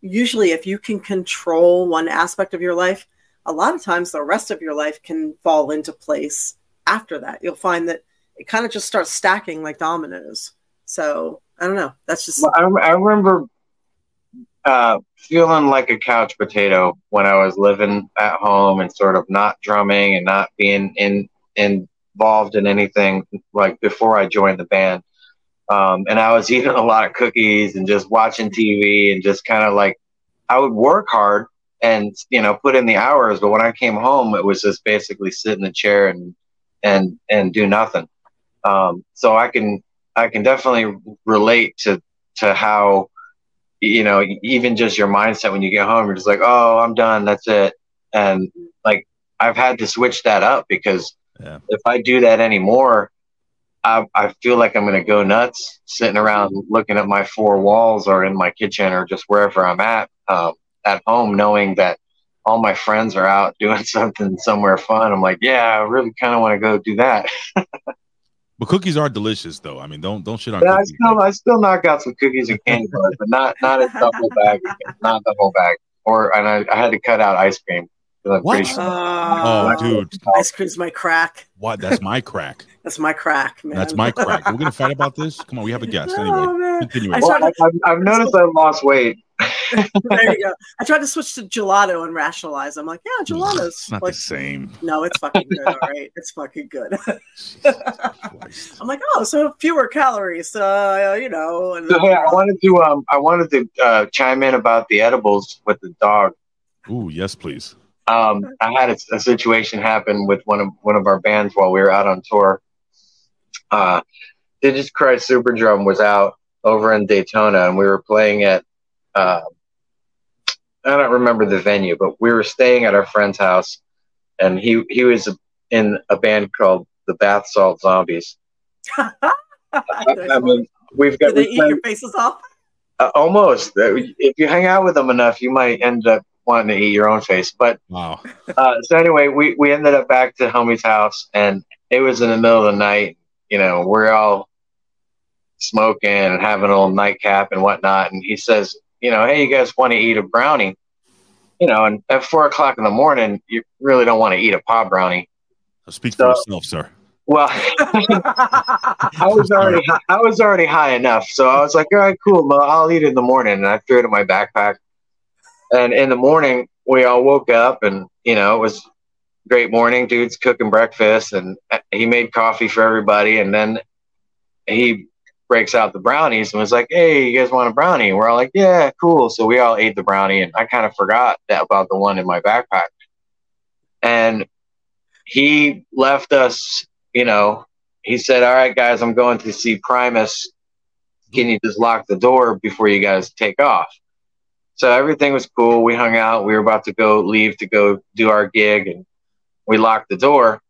usually if you can control one aspect of your life, a lot of times the rest of your life can fall into place after that. You'll find that it kind of just starts stacking like dominoes. So I don't know. That's just Well, I, I remember uh, feeling like a couch potato when I was living at home and sort of not drumming and not being in, involved in anything like before I joined the band. Um, and I was (laughs) eating a lot of cookies and just watching TV and just kind of like I would work hard and you know put in the hours, but when I came home, it was just basically sit in the chair and and and do nothing. Um, so I can I can definitely relate to to how you know even just your mindset when you get home you're just like oh I'm done that's it and like I've had to switch that up because Yeah. if I do that anymore I, I feel like I'm going to go nuts sitting around looking at my four walls or in my kitchen or just wherever I'm at um, at home, knowing that all my friends are out (laughs) doing something somewhere fun. I'm like, yeah, I really kind of want to go do that. (laughs) But cookies are delicious, though. I mean, don't don't shit on Yeah, I still I still knock out some cookies and candy bars, but not not a double (laughs) bag, not the whole bag. Or and I, I had to cut out ice cream. What? pretty sure- Oh, Oh, dude, ice cream's my crack. what? That's my crack. (laughs) That's my crack, man. That's my crack. We're gonna fight about this. Come on, we have a (laughs) guest Oh, anyway. man. Continue. I Well, tried I, I've, I've noticed I lost weight. There you go. I tried to switch to gelato and rationalize. I'm like, yeah, gelato's It's not like, the same. no, it's fucking good. All right, it's fucking good. (laughs) I'm like, oh, so fewer calories, uh, you know. And So hey, I wanted to um I wanted to uh, chime in about the edibles with the dog. Ooh, yes, please. Um, I had a, a situation happen with one of one of our bands while we were out on tour. Uh, Digits Christ Super Drum was out over in Daytona, and we were playing at. Uh, I don't remember the venue, but we were staying at our friend's house, and he he was in a band called the Bath Salt Zombies. (laughs) I, I mean, we've got Did they we eat played- your faces off? uh, almost. Uh, If you hang out with them enough, you might end up wanting to eat your own face. But Wow. uh, so anyway, we, we ended up back to homie's house, and it was in the middle of the night. You know, we're all smoking and having a little nightcap and whatnot. And he says, you know, hey, you guys want to eat a brownie? You know, and at four o'clock in the morning, you really don't want to eat a pop brownie. I'll Speak So- for yourself, sir. Well, (laughs) I was already I was already high enough, so I was like, all right, cool. Well, I'll eat it in the morning, and I threw it in my backpack. And in the morning, we all woke up, and you know, it was great morning. Dude's cooking breakfast, and uh, he made coffee for everybody, and then he breaks out the brownies and was like, "Hey, you guys want a brownie?" And we're all like, "Yeah, cool." So we all ate the brownie, and I kind of forgot that about the one in my backpack. And he left us, you know, he said, All right, guys, I'm going to see Primus. Can you just lock the door before you guys take off? So everything was cool. We hung out. We were about to go leave to go do our gig, and we locked the door.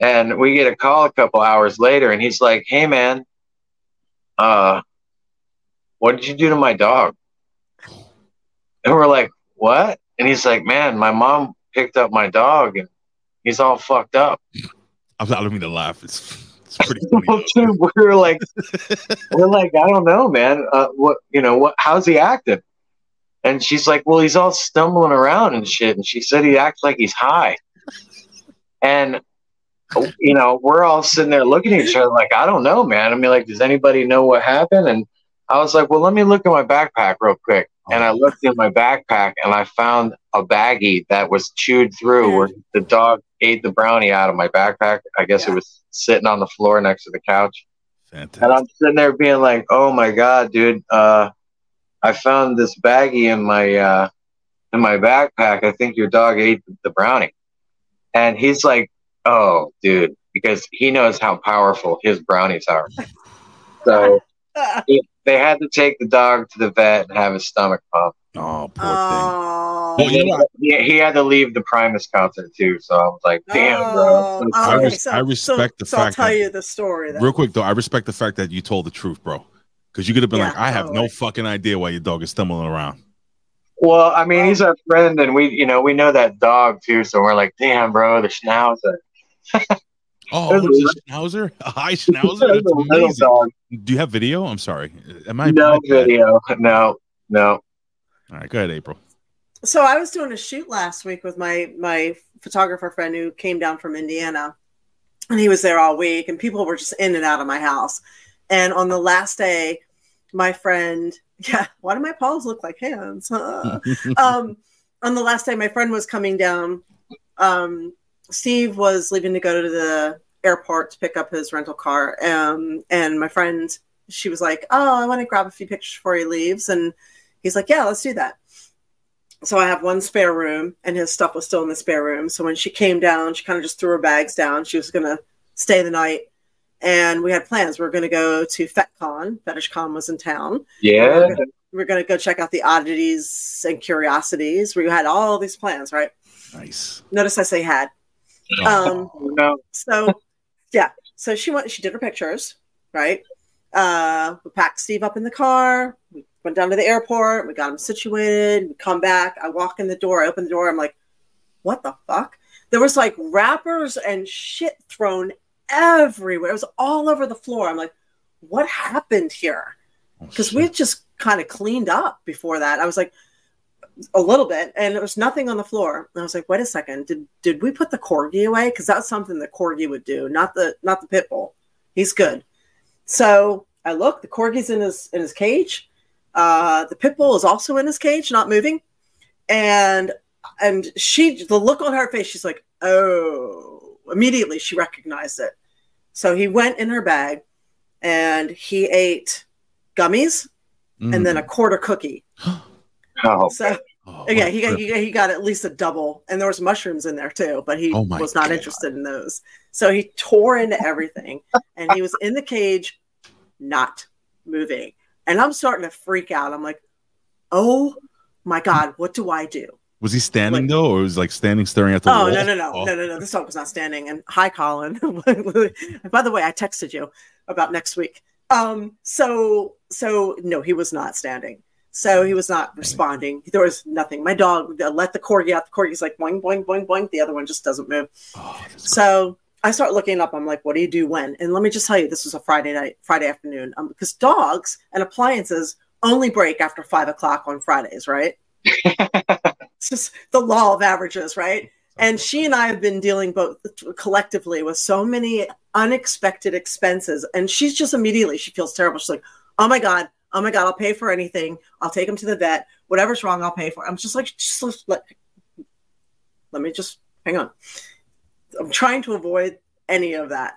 And we get a call a couple hours later, and he's like, Hey, man, uh, what did you do to my dog? And we're like, What? And he's like, Man, my mom picked up my dog, and he's all fucked up. I'm not mean to laugh. It's it's pretty (laughs) funny. Dude, We're like, we're like, I don't know, man. Uh, what, you know, what? How's he acting? And she's like, well, he's all stumbling around and shit. And she said he acts like he's high. And you know, we're all sitting there looking at each other like, I don't know, man. I mean, like, does anybody know what happened? And I was like, well, let me look at my backpack real quick. And I looked in my backpack and I found a baggie that was chewed through where the dog ate the brownie out of my backpack. I guess it was sitting on the floor next to the couch. Fantastic. And I'm sitting there being like, "Oh my god, dude! Uh, I found this baggie in my uh, in my backpack. I think your dog ate the brownie." And he's like, "Oh, dude," because he knows how powerful his brownies are. So (laughs) he- they had to take the dog to the vet and have his stomach pumped. Oh, poor Oh, Well, you know what? He, he had to leave the Primus concert too. So I was like, "Damn, Oh, bro." I okay, res- I respect the so I'll tell that- you the story. Then. Real quick though, I respect the fact that you told the truth, bro. Because you could have been Yeah, like, I have no totally. fucking idea why your dog is stumbling around. Well, I mean, he's our friend, and we, you know, we know that dog too. So we're like, "Damn, bro, the schnauzer." (laughs) Oh, There's a schnauzer, (laughs) (laughs) a high schnauzer. There's That's amazing. Do you have video? I'm sorry. Am I No am bad? video. No, no. All right, go ahead, April. so I was doing a shoot last week with my my photographer friend who came down from Indiana, and he was there all week, and people were just in and out of my house. And on the last day, my friend, yeah, why do my paws look like hands? Huh? um, on the last day, my friend was coming down. Um, Steve was leaving to go to the airport to pick up his rental car, um, and my friend, she was like, "Oh, I want to grab a few pictures before he leaves," and he's like, "Yeah, let's do that." So I have one spare room, and his stuff was still in the spare room. So when she came down, she kind of just threw her bags down. She was gonna stay the night, and we had plans. We were going to go to FetCon. FetishCon was in town. Yeah. We were going to go check out the oddities and curiosities. We had all these plans, right? Nice. Notice I say had. Um, (laughs) No. so yeah, so she went. She did her pictures, right? Uh, we packed Steve up in the car. We went down to the airport. We got him situated. We come back. I walk in the door. I open the door. I'm like, what the fuck? There was like wrappers and shit thrown everywhere. It was all over the floor. I'm like, what happened here? Oh, Because we had just kind of cleaned up before that. I was like, a little bit, and there was nothing on the floor. And I was like, wait a second, did did we put the corgi away? Because that's something the corgi would do, not the not the pit bull. He's good. So I look, the corgi's in his in his cage. Uh, the pit bull is also in his cage, not moving. And and she the look on her face, she's like, oh, immediately she recognized it. So he went in her bag and he ate gummies and then a quarter cookie. (gasps) (gasps) Oh, So Oh, yeah, he got he, got- he got at least a double, and there was mushrooms in there too, but he Oh was not God. interested in those. So he tore into everything, and he was in the cage, not moving. And I'm starting to freak out. I'm like, oh my god, what do I do? Was he standing like- though, or was he, like standing staring at the Oh wall? no no no Oh. no no no! This dog was not standing. And hi, Colin. (laughs) By the way, I texted you about next week. Um, so so no, he was not standing. So he was not responding. There was nothing. My dog let the corgi out. The corgi's like boing boing boing boing. The other one just doesn't move. Oh, So I start looking up. I'm like, what do you do when? And let me just tell you, this was a Friday night, Friday afternoon, um, because dogs and appliances only break after five o'clock on Fridays, right? (laughs) it's just the law of averages, right? And she and I have been dealing both collectively with so many unexpected expenses. And she's just immediately, she feels terrible. She's like, oh my God, oh my God, I'll pay for anything. I'll take him to the vet. Whatever's wrong, I'll pay for. I'm just like, just let, let me just hang on. I'm trying to avoid any of that.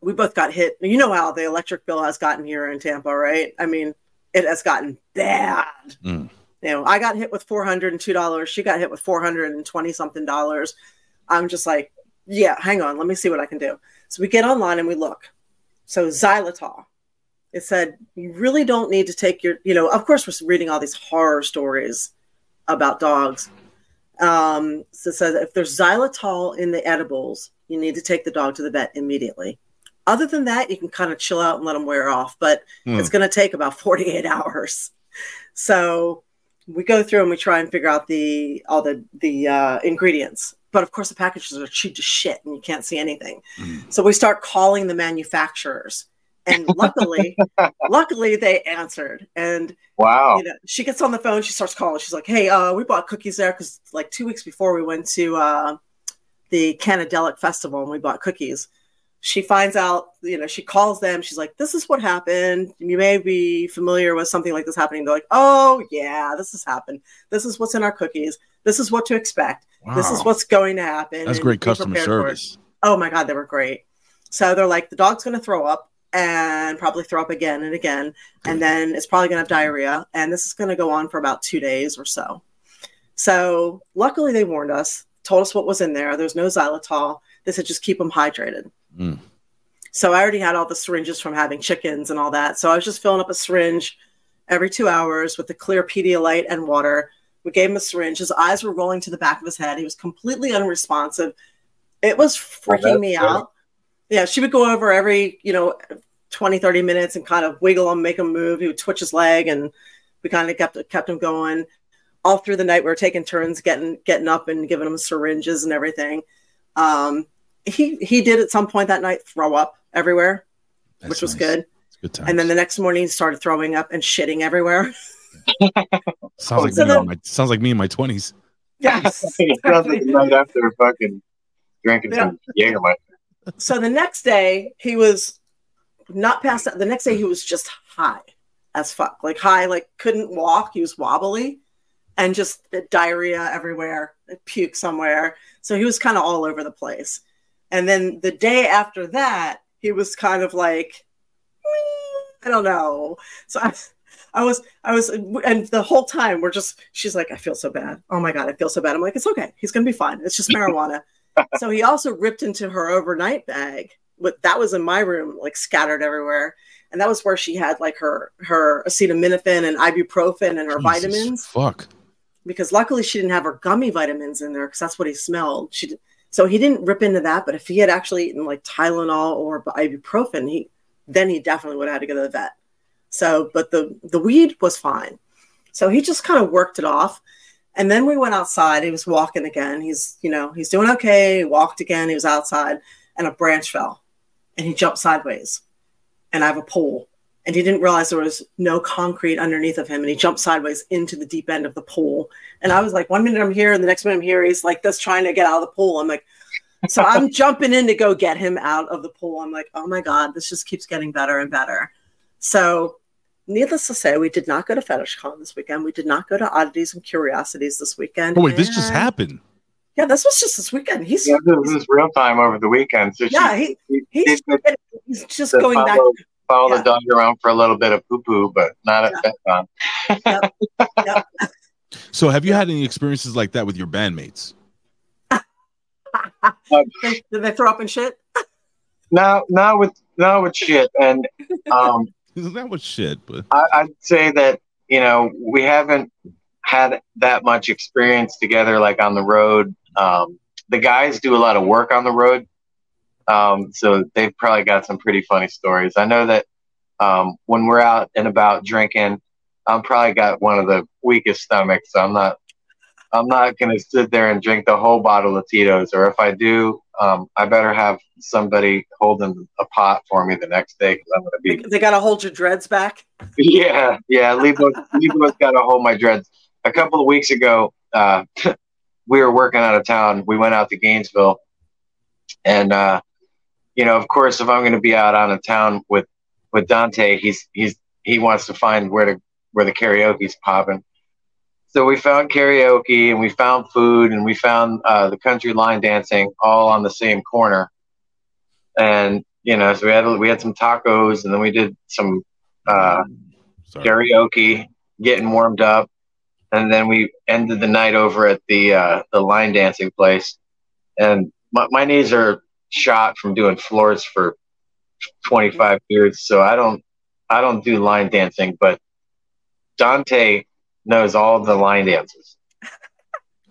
We both got hit. You know how the electric bill has gotten here in Tampa, right? I mean, it has gotten bad. Mm. You know, I got hit with four hundred and two dollars. She got hit with four hundred and twenty something dollars. I'm just like, yeah, hang on, let me see what I can do. So we get online and we look. So xylitol. It said you really don't need to take your, you know, of course we're reading all these horror stories about dogs. Um, so it says if there's xylitol in the edibles, you need to take the dog to the vet immediately. Other than that, you can kind of chill out and let them wear off, but Hmm. it's going to take about 48 (laughs) hours. So we go through and we try and figure out the all the the uh, ingredients. But of course, the packages are cheap to shit, and you can't see anything. Mm. So we start calling the manufacturers, and luckily, luckily they answered. And wow. you know, she gets on the phone. She starts calling. She's like, "Hey, uh, we bought cookies there because like two weeks before we went to uh, the Cannadelic Festival and we bought cookies." She finds out, you know, she calls them. She's like, "This is what happened. You may be familiar with something like this happening." They're like, "Oh yeah, this has happened. This is what's in our cookies. This is what to expect. This is what's going to happen." That's great customer prepared for it." service. Oh my god, they were great. So they're like, the dog's going to throw up and probably throw up again and again, and then it's probably going to have diarrhea, and this is going to go on for about two days or so. So luckily, they warned us, told us what was in there. There's no xylitol. They said just keep them hydrated. Mm. So I already had all the syringes from having chickens and all that. So I was just filling up a syringe every two hours with the clear Pedialyte and water. We gave him a syringe. His eyes were rolling to the back of his head. He was completely unresponsive. It was freaking that's me out. Yeah, she would go over every, you know, 20, 30 minutes and kind of wiggle him, make him move. He would twitch his leg and we kind of kept kept him going. All through the night, we were taking turns getting getting up and giving him syringes and everything. Um, he he did at some point that night throw up everywhere, That's which was nice. good. Good time. And then the next morning, he started throwing up and shitting everywhere. (laughs) sounds like So me. then- in my, sounds like me in my twenties. yes. It sounds like the night after fucking drinking some Jägermeister. So the next day he was not past that. The next day he was just high as fuck, like high, like couldn't walk. He was wobbly and just diarrhea everywhere, puke somewhere. So he was kind of all over the place. And then the day after that, he was kind of like, "Mm, I don't know. So I, I was, I was, and the whole time we're just, she's like, I feel so bad. Oh my God, I feel so bad. I'm like, it's okay. He's going to be fine. It's just (laughs) marijuana. So he also ripped into her overnight bag what that was in my room, like scattered everywhere. And that was where she had like her her acetaminophen and ibuprofen and her Jesus, vitamins Fuck. because luckily she didn't have her gummy vitamins in there because that's what he smelled. She did, so he didn't rip into that. But if he had actually eaten like Tylenol or ibuprofen, he then he definitely would have had to go to the vet. So, but the the weed was fine. So he just kind of worked it off. And then we went outside. He was walking again. He's, you know, he's doing okay. He walked again. He was outside and a branch fell and he jumped sideways. And I have a pole. And he didn't realize there was no concrete underneath of him. And he jumped sideways into the deep end of the pool. And I was like, one minute I'm here, and the next minute I'm here. He's like this trying to get out of the pool. I'm like, so I'm (laughs) jumping in to go get him out of the pool. I'm like, oh my God, this just keeps getting better and better. So needless to say, we did not go to FetishCon this weekend. We did not go to Oddities and Curiosities this weekend. Oh wait, this just happened. Yeah, this was just this weekend. He's Yeah, this is real time over the weekend. So yeah, he, he, he's, he did he's just the going back. follow, follow yeah. the dog around for a little bit of poo poo, but not at FetCon. Yep. (laughs) So have you had any experiences like that with your bandmates? (laughs) They- Did they throw up and shit? Now, now with now with shit, and (laughs) um, (laughs) That was shit, but I, I'd say that you know we haven't had that much experience together, like on the road. Um, the guys do a lot of work on the road, um, so they've probably got some pretty funny stories. I know that um, when we're out and about drinking, I'm probably got one of the weakest stomachs. So I'm not. I'm not gonna sit there and drink the whole bottle of Tito's, or if I do, um, I better have somebody holding a pot for me the next day because I'm gonna They, be they got to hold your dreads back. (laughs) yeah, yeah. Lebo's, Lebo's got to hold my dreads. A couple of weeks ago, uh, (laughs) we were working out of town. We went out to Gainesville, and uh, you know, of course, if I'm going to be out on of town with with Dante, he's he's he wants to find where to where the karaoke's popping. So we found karaoke and we found food and we found uh, the country line dancing all on the same corner. And you know, so we had we had some tacos and then we did some uh, karaoke, getting warmed up, and then we ended the night over at the uh, the line dancing place. And my, my knees are shot from doing floors for 25 years, so I don't I don't do line dancing, but Dante knows all the line dances.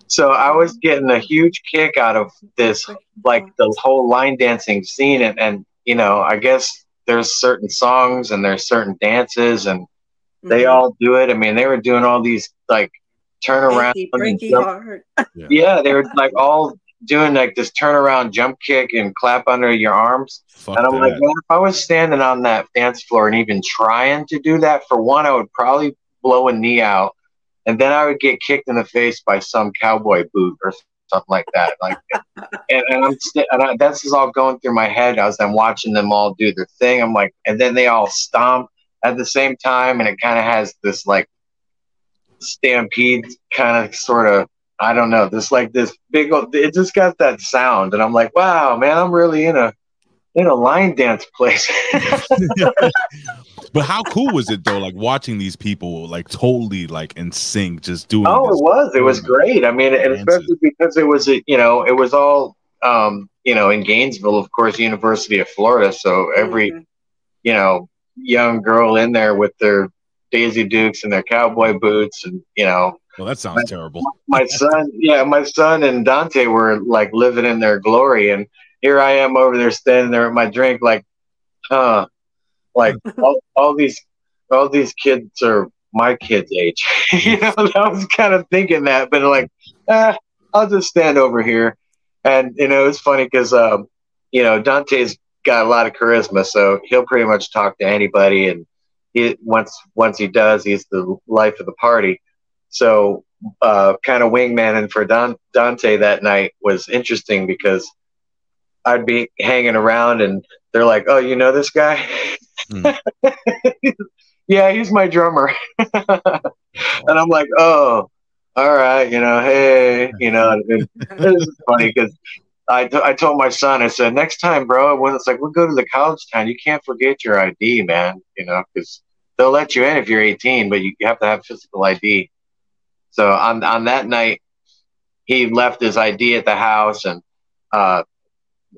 So I was getting a huge kick out of this, like the whole line dancing scene, and, and you know, I guess there's certain songs and there's certain dances, and they Mhm. all do it. I mean, they were doing all these like turnaround, Breaky, breaky jump- (laughs) yeah, they were like all doing like this turnaround jump kick and clap under your arms. Fuck And I'm like, that. man, if I was standing on that dance floor and even trying to do that, for one, I would probably blow a knee out, and then I would get kicked in the face by some cowboy boot or something like that. Like, (laughs) and, and I'm st- and I, that's just all going through my head as I'm watching them all do their thing. I'm like, and then they all stomp at the same time, and it kind of has this like stampede kind of sort of. I don't know, this like this big. old It just got that sound, and I'm like, wow, man, I'm really in a in a line dance place. (laughs) (laughs) but how cool was it though? Like watching these people like totally like in sync, just doing. oh, it was. It was great. I mean, and especially because it was, a, you know, it was all, um, you know, in Gainesville, of course, University of Florida. So every, Mhm. you know, young girl in there with their Daisy Dukes and their cowboy boots, and you know, Well, that sounds terrible. (laughs) my son, yeah, my son and Dante were like living in their glory, and here I am over there standing there with my drink, like, huh, like (laughs) all, all these, all these kids are my kids' age. (laughs) you know, I was kind of thinking that, but like, eh, I'll just stand over here, and you know, it's funny because, um, you know, Dante's got a lot of charisma, so he'll pretty much talk to anybody, and he once once he does, he's the life of the party. So uh, kind of wingmaning for Don, Dante that night was interesting because I'd be hanging around and they're like, "Oh, you know this guy? Hmm. (laughs) yeah, he's my drummer." (laughs) and I'm like, "Oh, all right, you know, hey, you know." This is (laughs) funny because I, t- I told my son, I said, "Next time, bro, when it's like we'll go to the college town, you can't forget your ID, man. You know, because they'll let you in if you're 18, but you have to have physical ID." So on on that night, he left his ID at the house, and uh,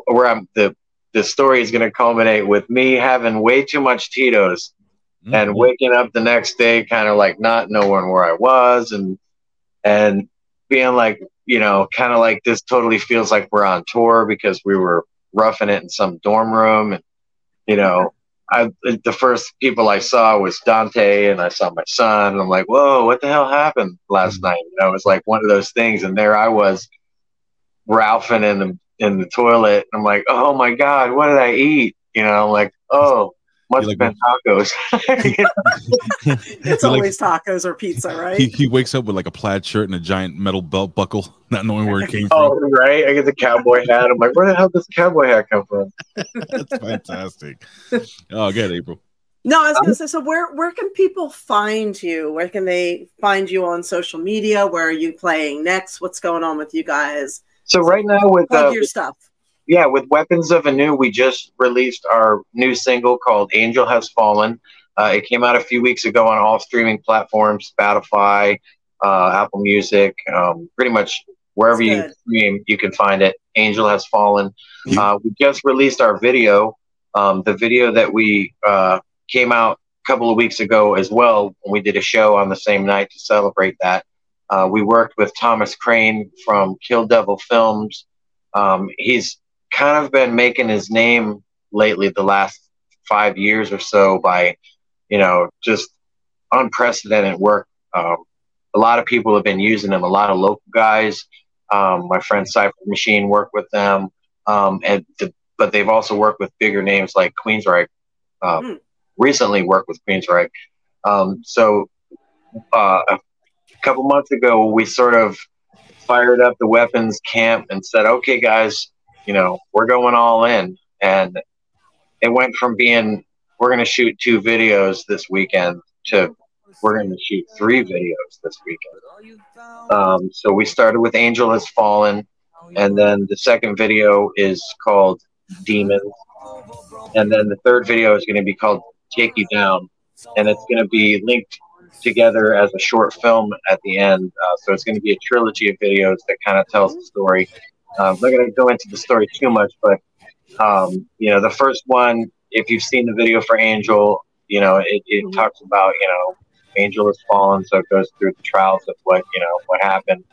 where I'm the the story is going to culminate with me having way too much Tito's and Mhm. waking up the next day kind of like not knowing where I was and and being like you know kind of like this totally feels like we're on tour because we were roughing it in some dorm room and you know I the first people I saw was Dante and I saw my son and I'm like whoa what the hell happened last Mhm. night you know it was like one of those things and there I was ralphing in the in the toilet I'm like oh my god what did I eat you know I'm like oh must You have been tacos You know? It's He like- always tacos or pizza, right? he, he wakes up with like a plaid shirt and a giant metal belt buckle, (laughs) not knowing where it came Oh, from. right. I get the cowboy hat. I'm like, where the hell does the cowboy hat come from? (laughs) That's fantastic. Oh, good, April. No, I was gonna say. So where where can people find you? Where can they find you on social media? Where are you playing next? What's going on with you guys? So right now with Plug uh, your stuff. yeah, with Weapons of Anew, we just released our new single called Angel Has Fallen. Uh, it came out a few weeks ago on all streaming platforms, Spotify, uh, Apple Music, um, pretty much wherever you stream, you can find it. Angel Has Fallen. Uh, we just released our video. Um, the video that we uh, came out a couple of weeks ago as well. When we did a show on the same night to celebrate that. Uh, we worked with Thomas Crane from Kill Devil Films. Um, he's kind of been making his name lately, the last five years or so, by you know just unprecedented work. Um, a lot of people have been using him. A lot of local guys. Um, my friend Cypher Machine worked with them, um, and the, but they've also worked with bigger names like Queensryche. Um, Hmm. Recently worked with Queensryche. Um, so uh, couple months ago, we sort of fired up the weapons camp and said, "Okay, guys, you know we're going all in." And it went from being we're going to shoot two videos this weekend to we're going to shoot three videos this weekend. Um, so we started with Angel Has Fallen, and then the second video is called Demons, and then the third video is going to be called Take You Down, and it's going to be linked together as a short film at the end. Uh, so it's going to be a trilogy of videos that kind of tells the story. Uh, I'm not going to go into the story too much, but um, you know, the first one, if you've seen the video for Angel, you know, it, it talks about you know, Angel has fallen, so it goes through the trials of what you know what happened,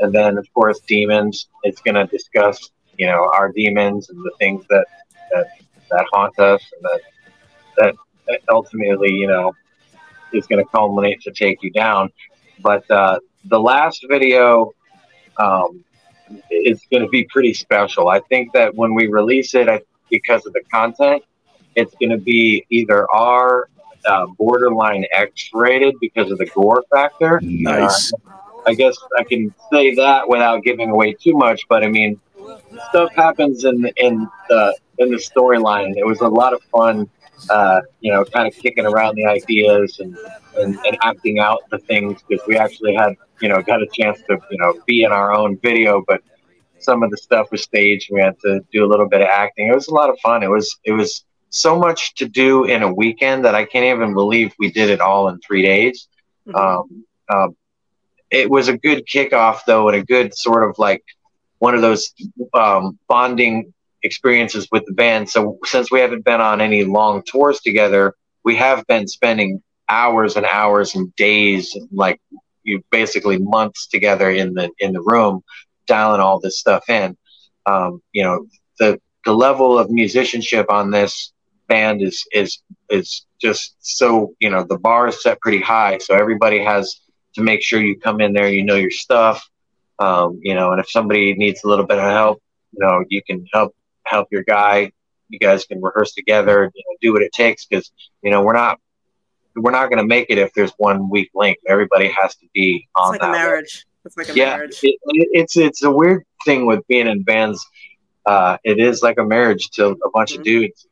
and then of course demons. It's going to discuss you know our demons and the things that that that haunt us and that that ultimately you know is going to culminate to take you down. But uh, the last video um, is going to be pretty special. I think that when we release it, I, because of the content, it's going to be either R, uh, borderline X rated because of the gore factor. Nice. Uh, I guess I can say that without giving away too much, but I mean, stuff happens in in the in the storyline. It was a lot of fun, uh, you know, kind of kicking around the ideas and, and, and acting out the things because we actually had, you know, got a chance to, you know, be in our own video, but some of the stuff was staged. We had to do a little bit of acting. It was a lot of fun. It was it was so much to do in a weekend that I can't even believe we did it all in three days. Mhm. Um, um, it was a good kickoff though, and a good sort of like one of those um, bonding experiences with the band. So since we haven't been on any long tours together, we have been spending hours and hours and days, like you basically months together in the in the room, dialing all this stuff in. Um, you know, the the level of musicianship on this band is is is just so you know the bar is set pretty high, so everybody has to make sure you come in there, you know your stuff, um, you know, and if somebody needs a little bit of help, you know, you can help help your guy. You guys can rehearse together, you know, do what it takes because you know we're not we're not going to make it if there's one weak link. Everybody has to be It's on like that. a marriage. It's like a yeah, marriage. it, it, it's it's a weird thing with being in bands. Uh, it is like a marriage to a bunch Mhm. of dudes.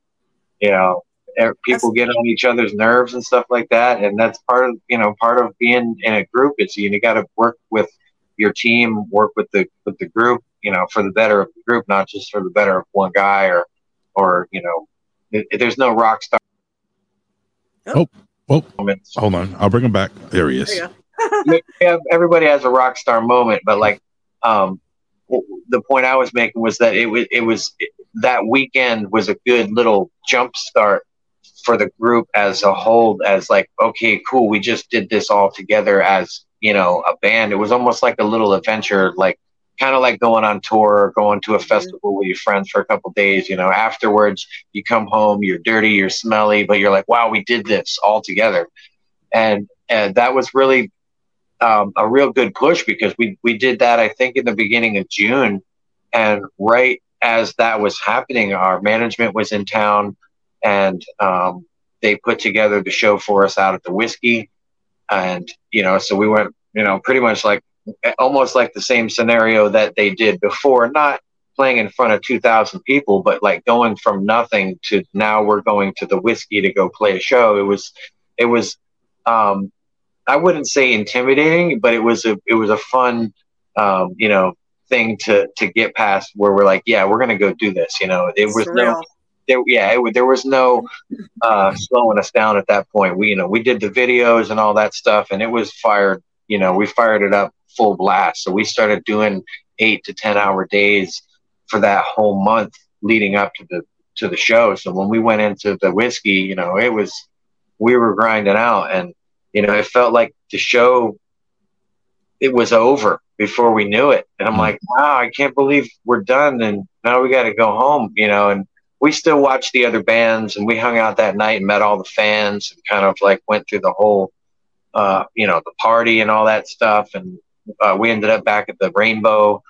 You know, er- people get on each other's nerves and stuff like that, and that's part of you know part of being in a group. It's you. you got to work with your team, work with the with the group. You know, for the better of the group, not just for the better of one guy or or you know, it, there's no rock star Oh, Well, moments. hold on. I'll bring him back. There he There is. you go. (laughs) yeah, everybody has a rock star moment, but like, um, w- the point I was making was that it was it was it, that weekend was a good little jump start for the group as a whole. As like, okay, cool, we just did this all together as you know a band. It was almost like a little adventure, like kind of like going on tour or going to a festival with your friends for a couple days. You know, afterwards you come home, you're dirty, you're smelly, but you're like, wow, we did this all together, and and that was really um, a real good push because we we did that I think in the beginning of June, and right as that was happening, our management was in town, and um, they put together the show for us out at the Whisky, and you know, so we went, you know, pretty much like almost like the same scenario that they did before, not playing in front of 2,000 people, but like going from nothing to now we're going to the Whisky to go play a show. It was, it was, um, I wouldn't say intimidating, but it was a, it was a fun, um, you know, thing to, to get past where we're like, yeah, we're going to go do this. You know, it was no, there, yeah, it, there was no uh, slowing us down at that point. We, you know, we did the videos and all that stuff, and it was fired. You know, we fired it up full blast. So we started doing eight to ten hour days for that whole month leading up to the to the show. So when we went into the Whisky, you know, it was we were grinding out, and you know, it felt like the show it was over before we knew it. And I'm mm-hmm. like, wow, I can't believe we're done, and now we got to go home, you know, and we still watched the other bands and we hung out that night and met all the fans and kind of like went through the whole uh, you know the party and all that stuff. And uh, we ended up back at the rainbow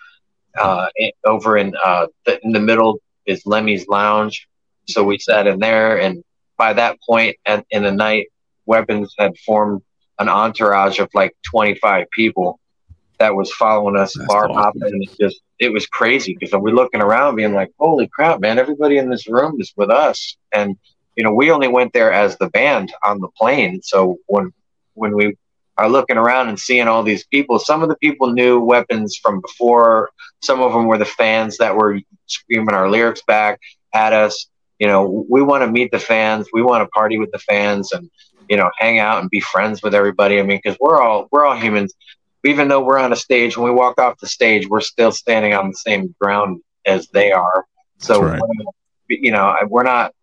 uh, over in uh, the, in the middle is lemmy's lounge. So we sat in there. And by that point at, in the night weapons had formed an entourage of like 25 people that was following us That's bar awesome. hopping it just it was crazy because we're looking around being like holy crap man everybody in this room is with us. And you know we only went there as the band on the plane. So when when we are looking around and seeing all these people some of the people knew weapons from before some of them were the fans that were screaming our lyrics back at us you know we want to meet the fans we want to party with the fans and you know hang out and be friends with everybody i mean because we're all we're all humans even though we're on a stage, when we walk off the stage, we're still standing on the same ground as they are. So, right. you know, we're not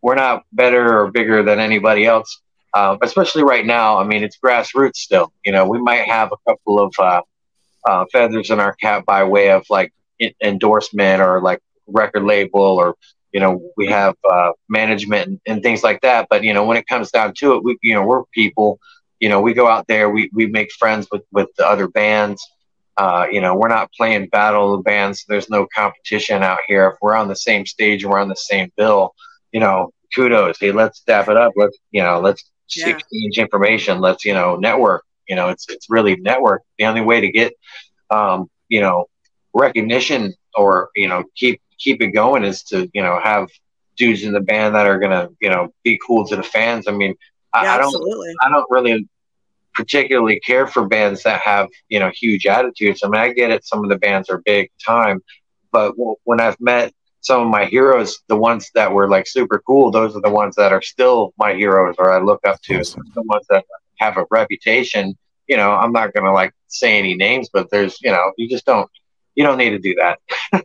we're not better or bigger than anybody else. Uh, especially right now, I mean, it's grassroots still. You know, we might have a couple of uh, uh, feathers in our cap by way of like en- endorsement or like record label or you know we have uh, management and, and things like that. But you know, when it comes down to it, we you know we're people you know, we go out there, we, we make friends with, with the other bands. Uh, you know, we're not playing battle of the bands. There's no competition out here. If we're on the same stage and we're on the same bill, you know, kudos. Hey, let's step it up. Let's, you know, let's Yeah. exchange information. Let's, you know, network. You know, it's, it's really network. The only way to get, um, you know, recognition or, you know, keep, keep it going is to, you know, have dudes in the band that are to, you know, be cool to the fans. I mean, I, Yeah, I don't, absolutely. I don't really particularly care for bands that have you know huge attitudes. I mean, I get it; some of the bands are big time, but w- when I've met some of my heroes, the ones that were like super cool, those are the ones that are still my heroes or I look up to. Awesome. The ones that have a reputation. You know, I'm not gonna like say any names, but there's you know, you just don't you don't need to do that. (laughs)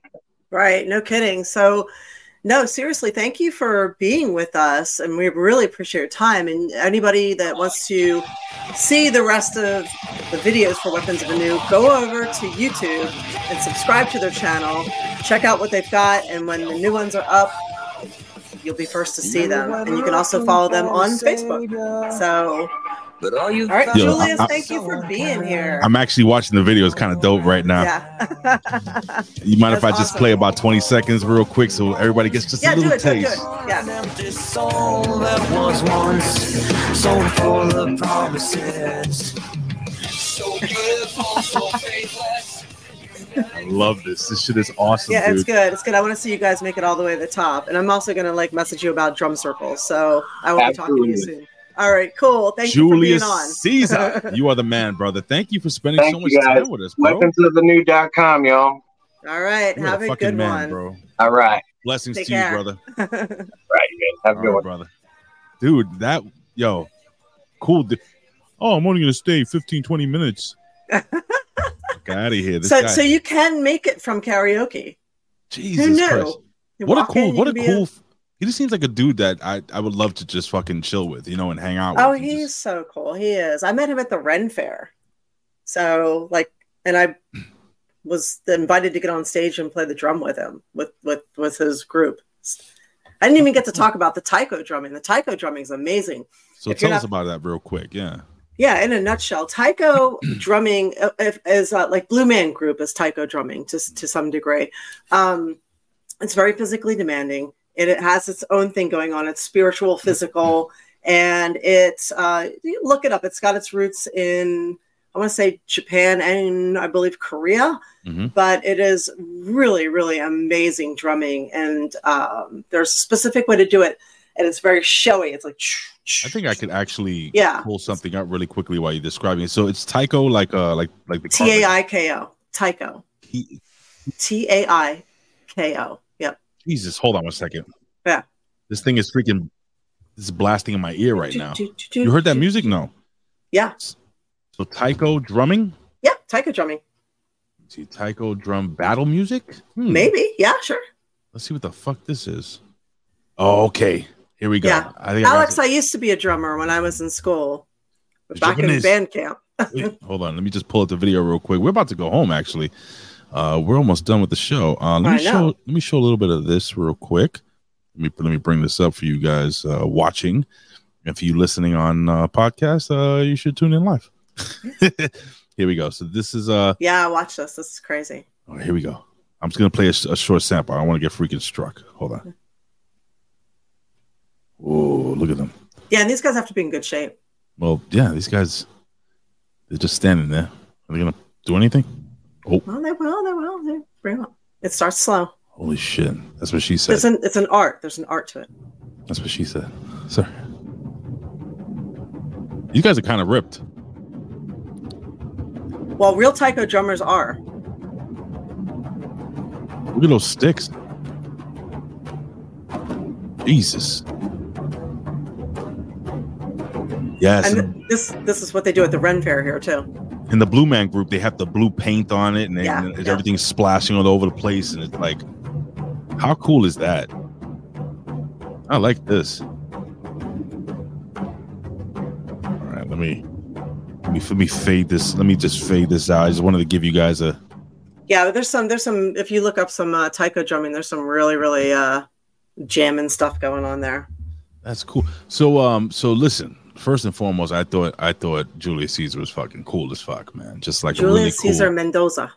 Right. No kidding. So, no, seriously, thank you for being with us. And we really appreciate your time. And anybody that wants to see the rest of the videos for Weapons of Anew, go over to YouTube and subscribe to their channel. Check out what they've got. And when the new ones are up, you'll be first to see them. And you can also follow them on Facebook. So, But all you all right, Yo, Julius, I- I- thank you for being here. I'm actually watching the video. It's kind of dope right now. yeah. (laughs) You mind if I just awesome. play about 20 seconds real quick so everybody gets just yeah, a do little it, do it, do taste? it. Yeah. empty soul that was once so full of promises. So beautiful, so faithless. I love this. This shit is awesome, Yeah, it's dude. good. It's good. I want to see you guys make it all the way to the top. And I'm also going to like message you about drum circles. So I will be talking to you soon. All right, cool. Thank Julius you for being on. Caesar, (laughs) you are the man, brother. Thank you for spending Thank so much guys. time with us, bro. Weapons of the new.com, y'all. All right, You're have a, a good man, one, bro. All right, Blessings Take to you, brother. (laughs) Right, you guys. Have a All good right, one. brother. Dude, that yo, cool. dude. Oh, I'm only gonna stay 15, 20 minutes. (laughs) Get out of here. This so, guy, so you can make it from karaoke. Jesus who knew? Christ. What a walk in, cool, what a can be cool. He just seems like a dude that I, I would love to just fucking chill with, you know, and hang out. Oh, he's just- so cool. He is. I met him at the Ren Fair. So like, and I was invited to get on stage and play the drum with him with with with his group. I didn't even get to talk about the taiko drumming. The taiko drumming is amazing. so if tell us about that real quick. Yeah. Yeah, in a nutshell, taiko (clears throat) drumming uh, is uh, like Blue Man Group is taiko drumming to to some degree. Um, it's very physically demanding. It, it has its own thing going on. It's spiritual, physical, and it's uh, look it up. It's got its roots in I want to say Japan and I believe Korea, Mhm. but it is really, really amazing drumming. And um, there's a specific way to do it, and it's very showy. It's like I think I could actually Yeah. pull something up really quickly while you're describing it. So it's Taiko, like uh, like like the T A I K O, taiko, T A I K O. Jesus, hold on one second. Yeah. This thing is freaking. Is blasting in my ear right now. You heard that music? No. Yeah. So Taiko drumming. Yeah, taiko drumming. See Taiko drum battle music. Hmm. Maybe. Yeah, sure. Let's see what the fuck this is. Oh, okay. Here we go. Yeah. I think I Alex, it. I used to be a drummer when I was in school, It's back in Japanese. band camp. (laughs) Wait, hold on. Let me just pull up the video real quick. We're about to go home. Actually, uh, we're almost done with the show. Uh, let me know. show. Let me show a little bit of this real quick. Let me let me bring this up for you guys uh, watching. If for you listening on uh, podcast, uh, you should tune in live. (laughs) here we go. So this is uh. Yeah, watch this. This is crazy. Oh, here we go. I'm just gonna play a, a short sample. I don't want to get freaking struck. Hold on. Oh, look at them. Yeah, and these guys have to be in good shape. Well, yeah, these guys, they're just standing there. Are they gonna do anything? Oh, Well, they will. They will. They bring it. It starts slow. holy shit! That's what she said. It's an it's an art. There's an art to it. That's what she said. Sir. You guys are kind of ripped. Well, real taiko drummers are. Look at those sticks. Jesus. Yes. And And th- this this is what they do at the Ren Fair here too. In the Blue Man group, they have the blue paint on it and, they, Yeah, and yeah. everything's splashing all over the place. And it's like, how cool is that? I like this. All right, let me let me let me fade this. Let me just fade this out. I just wanted to give you guys a Yeah, there's some there's some if you look up some uh, taiko drumming, there's some really really uh jamming stuff going on there. That's cool. So um so listen, first and foremost, I thought I thought Julius Caesar was fucking cool as fuck, man. Just like a really Julius cool Caesar Mendoza.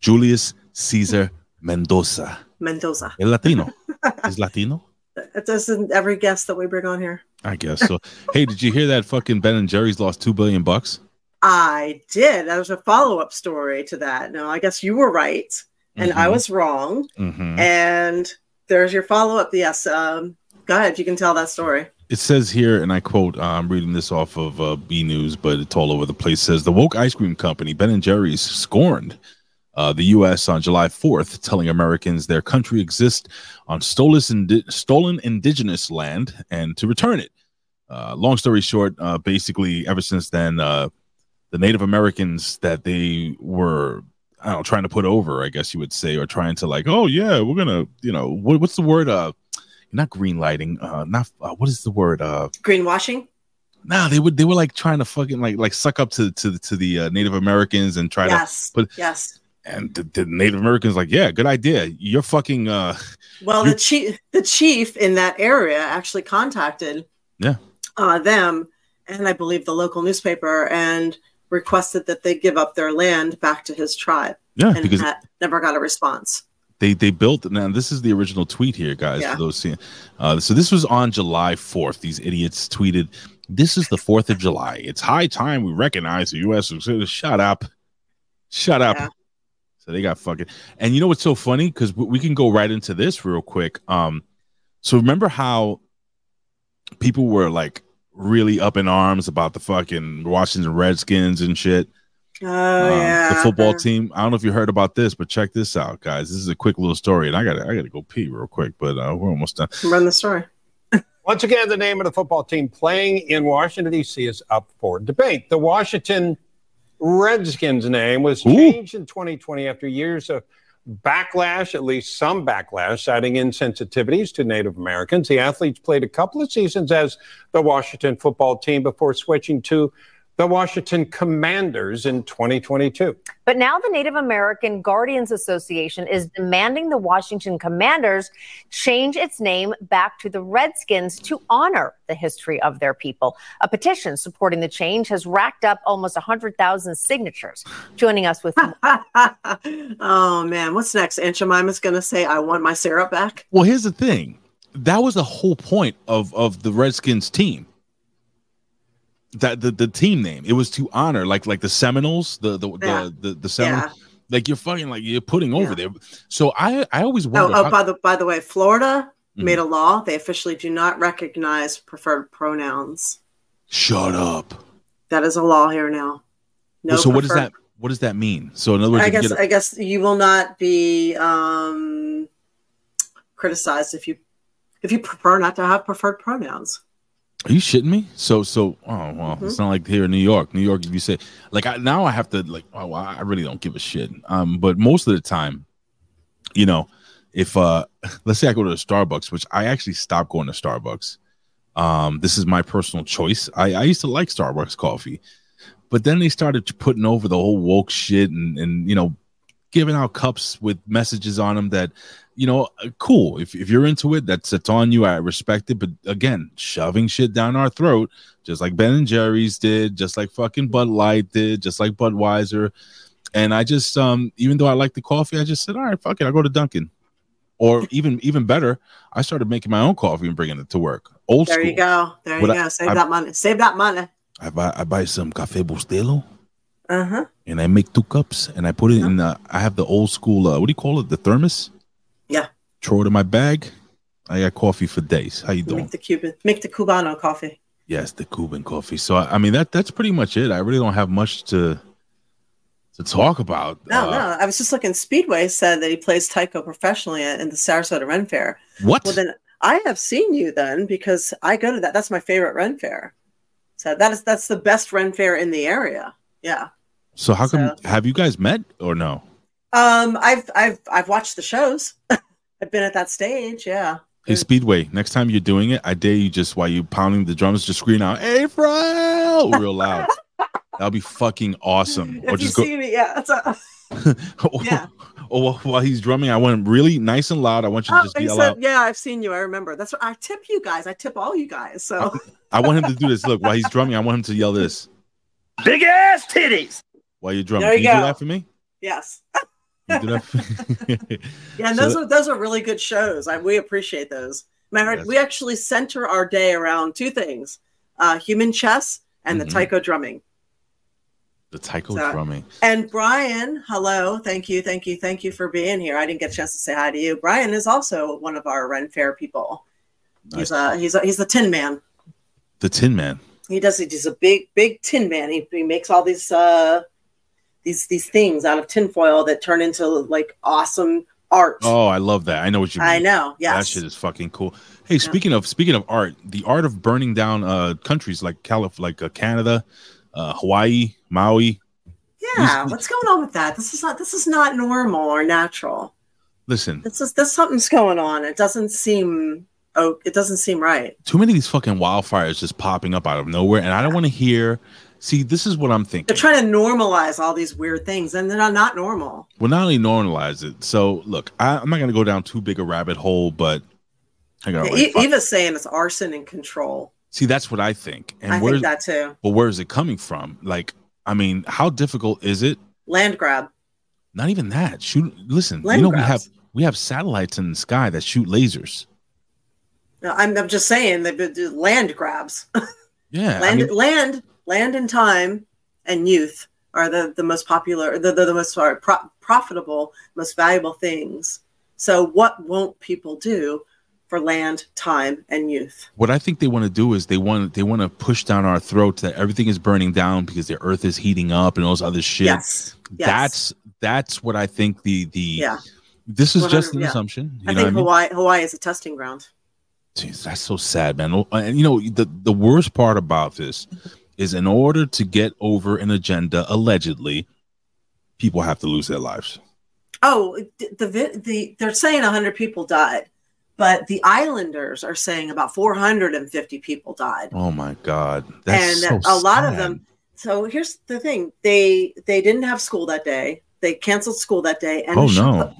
Julius Caesar Mendoza. Mendoza. El Latino. (laughs) Is Latino? It doesn't every guest that we bring on here. I guess so. hey, did you hear that fucking Ben and Jerry's lost two billion bucks? I did. That was a follow up story to that. No, I guess you were right and I Mhm. was wrong. Mhm. And there's your follow up. Yes. Um, go ahead. You can tell that story. It says here, and I quote, uh, I'm reading this off of uh, B News, but it's all over the place. says the woke ice cream company Ben and Jerry's scorned uh, the U.S. on July 4th, telling Americans their country exists on stolen, indi- stolen indigenous land and to return it. Uh, long story short, uh, basically, ever since then, uh, the Native Americans that they were, I don't know, trying to put over, I guess you would say, or trying to like, oh yeah, we're gonna, you know, what, what's the word? Uh, not green lighting, uh, not uh, what is the word? Uh, Greenwashing. Nah, they would they were like trying to fucking like like suck up to to to the uh, Native Americans and try Yes. to put yes. and the, the Native Americans like yeah, good idea. You're fucking uh Well, You- the chief, the chief in that area actually contacted Yeah. uh, them and I believe the local newspaper and requested that they give up their land back to his tribe yeah and because never got a response. They they built now this is the original tweet here guys Yeah. for those seeing uh so this was on July 4th these idiots tweeted this is the 4th of July it's high time we recognize the US shut up shut up Yeah. so they got fucking and you know what's so funny because we can go right into this real quick um so remember how people were like really up in arms about the fucking Washington Redskins and shit Oh um, yeah, the football team. I don't know if you heard about this, but check this out, guys. This is a quick little story, and I got to I got to go pee real quick, but uh, we're almost done. Run the story. Once again, the name of the football team playing in Washington, D.C. is up for debate. The Washington Redskins name was Ooh. changed in 2020 after years of backlash, at least some backlash, citing insensitivities to Native Americans. The athletes played a couple of seasons as the Washington football team before switching to the Washington Commanders in 2022. But now the Native American Guardians Association is demanding the Washington Commanders change its name back to the Redskins to honor the history of their people. A petition supporting the change has racked up almost 100,000 signatures. Joining us with (laughs) oh man, what's next? Aunt Jemima's gonna say, "I want my syrup back." Well, here's the thing. That was the whole point of of the Redskins team. That the, the team name. It was to honor like like the Seminoles, the the Yeah. the, the, the Seminoles. Yeah. Like you're fucking like you're putting over there. So I I always Oh, wonder. oh how- by the by the way, Florida Mhm. made a law. They officially do not recognize preferred pronouns. shut up. That is a law here now. No. so what does that what does that mean? So in other words, I guess a- I guess you will not be um, criticized if you if you prefer not to have preferred pronouns. Are you shitting me? So so oh well, Mm-hmm. it's not like here in New York. New York, if you say like I, now I have to like oh, well, I really don't give a shit. Um, but most of the time, you know, if uh (laughs) let's say I go to a Starbucks, which I actually stopped going to Starbucks. Um, this is my personal choice. I, I used to like Starbucks coffee, but then they started putting over the whole woke shit and and you know giving out cups with messages on them that you know uh, cool if, if you're into it that's it's on you i respect it but again shoving shit down our throat just like ben and jerry's did just like fucking bud light did just like budweiser and i just um even though i like the coffee i just said all right fuck it i go to dunkin or even even better i started making my own coffee and bringing it to work old There school you go. There you go. Save I- that money. Save that money. I buy I buy some cafe bustelo Uh huh. And I make two cups and I put it in. Uh, I have the old school. Uh, what do you call it? The thermos. Yeah. Throw it in my bag. I got coffee for days. How you doing? Make the Cuban, make the Cubano coffee. Yes, the Cuban coffee. So I I mean that that's pretty much it. I really don't have much to to talk about. No, Uh, no. I was just looking. Speedway said that he plays taiko professionally at- in the Sarasota Ren Fair. What? Well, then I have seen you then because I go to that. That's my favorite Ren Fair. So that is that's the best Ren Fair in the area. Yeah. So how come have you guys met or no? Um, I've I've I've watched the shows. (laughs) I've been at that stage. Yeah. Hey Speedway, next time you're doing it, I dare you just while you're pounding the drums, just scream out "April" real loud. (laughs) That'll be fucking awesome. Or if you just go, see me, yeah. That's a, (laughs) yeah. or while he's drumming, I want him really nice and loud. I want you to Oh, just yell said, out. yeah, I've seen you. I remember. That's what I tip you guys. I tip all you guys. So I want him to do this. Look, while he's drumming, I want him to yell this Big ass titties. While you're drumming. There Can you you do that for me? yes. You (laughs) (laughs) Yeah, and those are those are really good shows. I, we appreciate those. Matter we actually center our day around two things: uh, human chess and Mhm. the taiko drumming. the taiko So- drumming. And Brian, hello, thank you, thank you, thank you for being here. I didn't get a chance to say hi to you. Brian is also one of our Ren Fair people. He's a he's a, he's the Tin Man. The Tin Man. He does. He's a big big Tin Man. He, he makes all these uh these these things out of tinfoil that turn into like awesome art. Oh, I love that. I know what you mean. I know. Yeah, That shit is fucking cool. Hey, speaking of speaking of art, the art of burning down uh countries like Calif like uh, Canada, uh Hawaii, Maui. Yeah, what's going on with that? This is not this is not normal or natural. Listen, This is this something's going on. It doesn't seem oh it doesn't seem right. too many of these fucking wildfires just popping up out of nowhere, and I don't want to hear. See, this is what I'm thinking. They're trying to normalize all these weird things and they're not, normal. Well, not only normalize it. So, look, I, I'm not going to go down too big a rabbit hole, but I got Yeah, E- Eva's saying it's arson and control. See, that's what I think. And I think that too. but where is it coming from? Like, I mean, how difficult is it? Land grab. Not even that. Shoot. Listen, Land you know we have we have satellites in the sky that shoot lasers. No, I'm, I'm just saying that the- uh, the land grabs. (laughs) Yeah, I land, mean- land, land, and time and youth are the the most popular, the the, the most sorry, pro- profitable, most valuable things. So, what won't people do for land, time, and youth? What I think they want to do is they want they want to push down our throats that everything is burning down because the earth is heating up and all this other shit. Yes. Yes. That's that's what I think the the Yeah. this is just an yeah. assumption. You I know think what I mean? Hawaii Hawaii is a testing ground. Jeez, that's so sad, man. And you know, the the worst part about this is in order to get over an agenda, allegedly, people have to lose their lives. Oh, the the, the they're saying 100 people died, but the Islanders are saying about 450 people died. Oh my god, and so a lot of them so here's the thing. They they didn't have school that day. They canceled school that day and Oh no, the,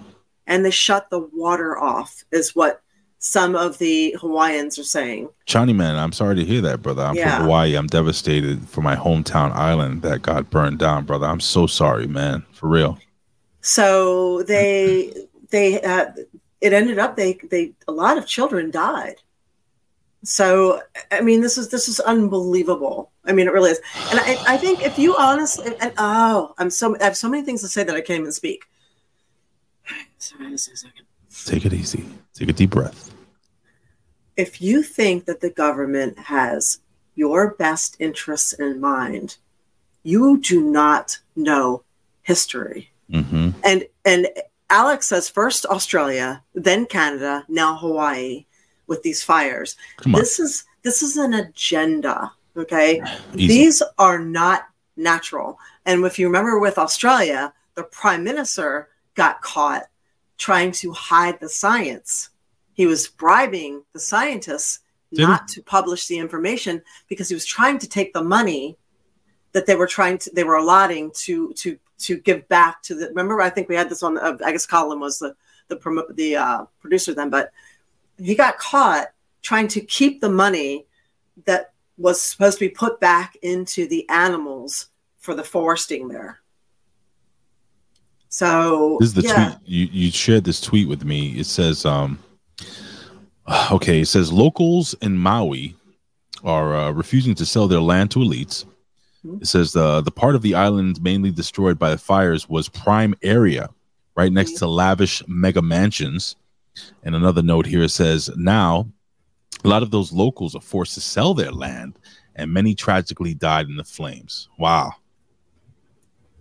and they shut the water off is what some of the hawaiians are saying Johnny man, I'm sorry to hear that, brother. I'm Yeah. from Hawaii. I'm devastated for my hometown island that got burned down, brother. I'm so sorry, man. For real. so they they uh, it ended up they they a lot of children died so i mean this is this is unbelievable i mean it really is and i, I think if you honestly and oh i'm so i have so many things to say that i can't even speak Sorry, just a second. Take it easy. Take a deep breath. if you think that the government has your best interests in mind, you do not know history. hmm And and Alex says first Australia, then Canada, now Hawaii with these fires. This is this is an agenda, okay? (sighs) Easy. These are not natural. And if you remember with Australia, the prime minister got caught trying to hide the science. He was bribing the scientists Did he? not to publish the information because he was trying to take the money that they were trying to they were allotting to to to give back to the remember I think we had this on uh, I guess Colin was the the the uh, producer then but he got caught trying to keep the money that was supposed to be put back into the animals for the foresting there. So This is the yeah, tweet you you shared this tweet with me. It says, um, (sighs) okay, it says locals in Maui are uh, refusing to sell their land to elites. Hmm. It says the the part of the island mainly destroyed by the fires was prime area, right next Hmm. to lavish mega mansions. And another note here says now a lot of those locals are forced to sell their land, and many tragically died in the flames. Wow.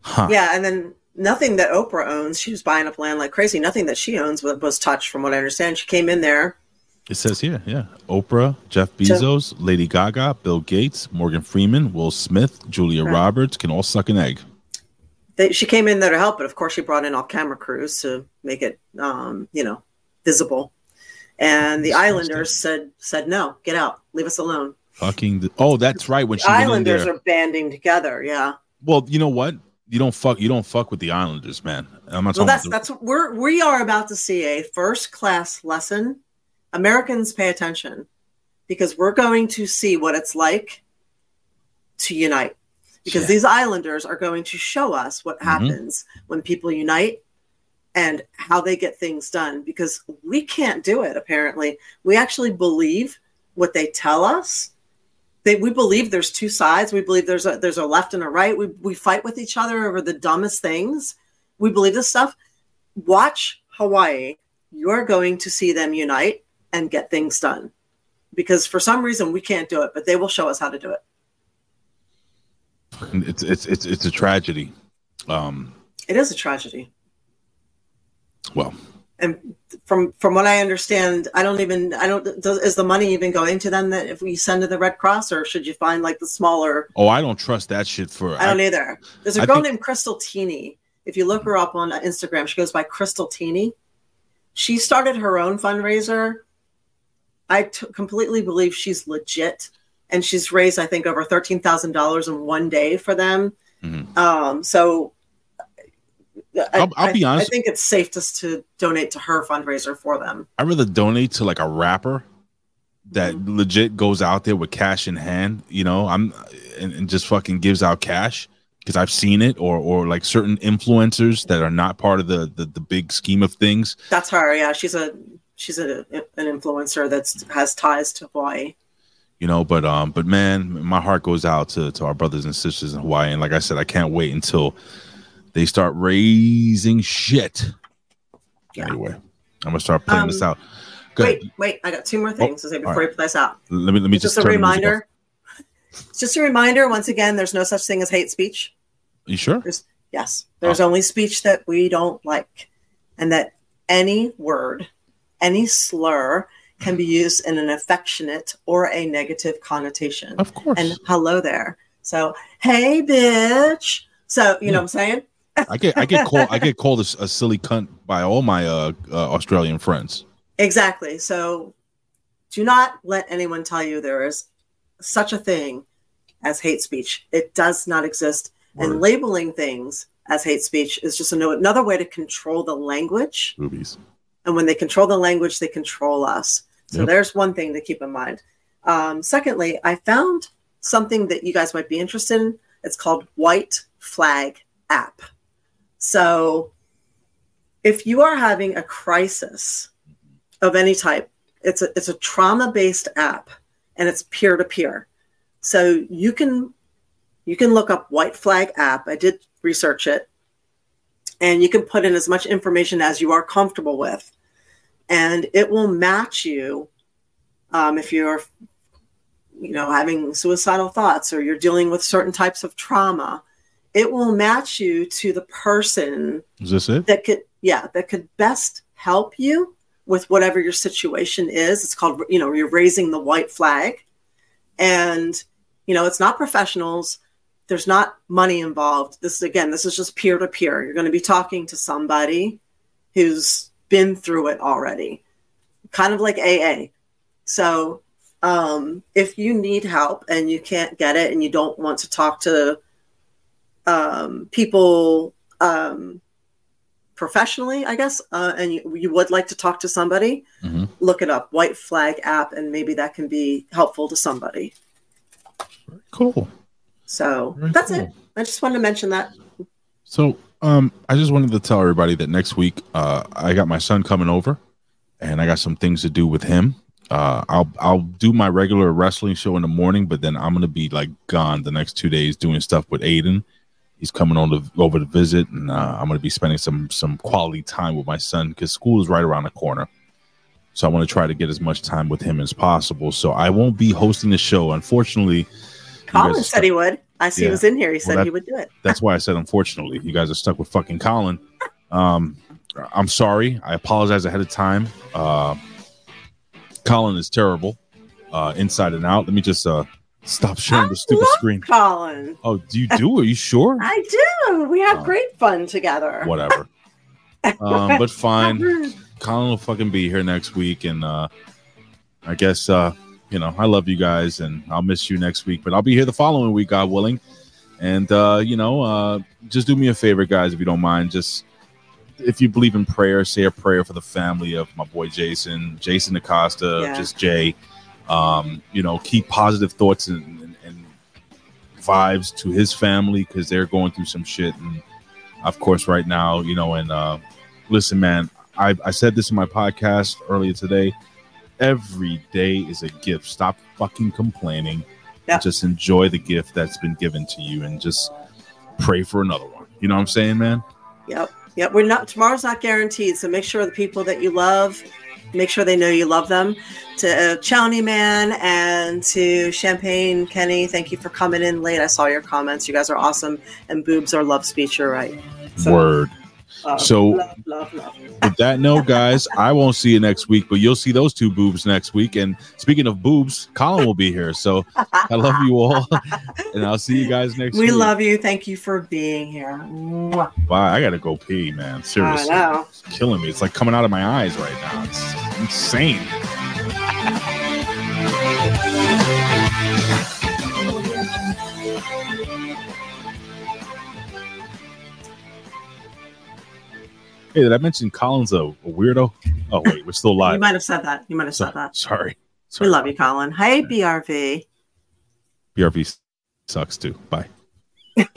Huh. yeah, and then nothing that Oprah owns. She was buying up land like crazy. Nothing that she owns was, was touched, from what I understand. She came in there. It says here, yeah. Oprah, Jeff Bezos, Lady Gaga, Bill Gates, Morgan Freeman, Will Smith, Julia Right. Roberts can all suck an egg. They, she came in there to help, but of course she brought in all camera crews to make it, um, you know, visible. And the Disgusting. Islanders said said no, get out, leave us alone. Fucking. th- oh, that's right. When The she went in Islanders there. are banding together. Yeah. well, you know what? You don't fuck. You don't fuck with the Islanders, man. I'm not Well, that's about that's what we're we are about to see a first class lesson. Americans pay attention because we're going to see what it's like to unite. Because Yeah. these Islanders are going to show us what Mhm. happens when people unite and how they get things done. Because we can't do it. Apparently, we actually believe what they tell us. They, we believe there's two sides. We believe there's a there's a left and a right. We we fight with each other over the dumbest things. We believe this stuff watch Hawaii, you're going to see them unite and get things done. Because for some reason we can't do it, but they will show us how to do it. it's it's it's it's a tragedy. Um. It is a tragedy. Well, And from from what I understand, I don't even I don't does, is the money even going to them that if we send to the Red Cross or should you find like the smaller oh, I don't trust that shit for. I don't either. There's a I girl think- named Crystal Teeny. If you look her up on Instagram, she goes by Crystal Teeny. She started her own fundraiser. I t- completely believe she's legit, and she's raised, I think, over thirteen thousand dollars in one day for them. Mhm. Um, so, I, I'll- I'll be honest- I think it's safe just to donate to her fundraiser for them. I'd rather donate to like a rapper that Mm-hmm. legit goes out there with cash in hand, you know, I'm and, and just fucking gives out cash because I've seen it, or or like certain influencers that are not part of the the, the big scheme of things. That's her. Yeah, she's a she's a, an influencer that's has ties to Hawaii. You know, but um, but man, my heart goes out to, to our brothers and sisters in Hawaii, and like I said, I can't wait until they start raising shit. Yeah. Anyway, I'm gonna start playing this Um, out. Go ahead. Wait, wait, I got two more things to say before right. you play this out. Let me let me It's just just a turn the music reminder. It's just a reminder. Once again, there's no such thing as hate speech. You sure? There's yes, there's only speech that we don't like, and that any word, any slur can be used in an affectionate or a negative connotation. Of course. And hello there. So hey, bitch. So you know what I'm saying. I get I get called I get called a, a silly cunt by all my uh, uh, Australian friends. Exactly. So do not let anyone tell you there is such a thing as hate speech. It does not exist. And labeling things as hate speech is just another way to control the language. Boobies. And when they control the language, they control us. So Yep. there's one thing to keep in mind. Um, secondly, I found something that you guys might be interested in. It's called White Flag App. So if you are having a crisis of any type, it's a it's a trauma based app and it's peer to peer. So you can you can look up White Flag app. I did research it, and you can put in as much information as you are comfortable with, and it will match you um, if you're you know having suicidal thoughts or you're dealing with certain types of trauma. It will match you to the person Is this it? that could yeah that could best help you with whatever your situation is. It's called you know you're raising the white flag. And you know it's not professionals. There's not money involved. This is again this is just peer to peer you're going to be talking to somebody who's been through it already. Kind of like aa so um, if you need help and you can't get it and you don't want to talk to um, people um, professionally, I guess, uh, and you, you would like to talk to somebody, Mhm. look it up, White Flag app, and maybe that can be helpful to somebody. Cool. So Very that's cool. it. I just wanted to mention that. So, um, I just wanted to tell everybody that next week, uh, I got my son coming over, and I got some things to do with him. Uh, I'll I'll do my regular wrestling show in the morning, but then I'm gonna be like gone the next two days doing stuff with Aiden. He's coming on to, over to visit, and uh, I'm gonna be spending some some quality time with my son because school is right around the corner. So I want to try to get as much time with him as possible. So I won't be hosting the show, unfortunately. Colin said he would. I see Yeah. he was in here. He said that- he would do it. that's why I said unfortunately. You guys are stuck with fucking Colin. Um, I'm sorry. I apologize ahead of time. Uh, Colin is terrible, uh, inside and out. Let me just uh, stop sharing the stupid screen. Colin. Oh, do you do? Are you sure? I do. We have Oh. great fun together. Whatever. (laughs) Um, but fine. Colin will fucking be here next week, and uh, I guess uh, you know I love you guys, and I'll miss you next week. But I'll be here the following week, God willing. And uh, you know, uh, just do me a favor, guys, if you don't mind. Just if you believe in prayer, say a prayer for the family of my boy Jason, Jason Acosta, Yeah. just Jay. Um, you know, keep positive thoughts and, and, and vibes to his family because they're going through some shit. And of course, right now, you know, and uh, listen, man, I, I said this in my podcast earlier today. Every day is a gift. Stop fucking complaining. Yeah. Just enjoy the gift that's been given to you and just pray for another one. You know what I'm saying, man? Yep. Yep. We're not tomorrow's not guaranteed. So make sure the people that you love, make sure they know you love them. To uh, Chowny Man and to Champagne Kenny, thank you for coming in late. I saw your comments. You guys are awesome. And boobs are love speech. You're right. So, Word. Uh, So- love, love, love. With that note, guys, I won't see you next week, but you'll see those two boobs next week. And speaking of boobs, Colin will be here. So I love you all. (laughs) And I'll see you guys next We week. We love you. Thank you for being here. Mwah. Bye. I gotta go pee, man. Seriously. I know. It's killing me. It's like coming out of my eyes right now. It's insane. (laughs) Hey, did I mention Colin's a, a weirdo? Oh wait, we're still live. You might have said that. You might have So- said that. sorry. We love you, Colin. Hey, BRV. BRV sucks too. Bye. (laughs)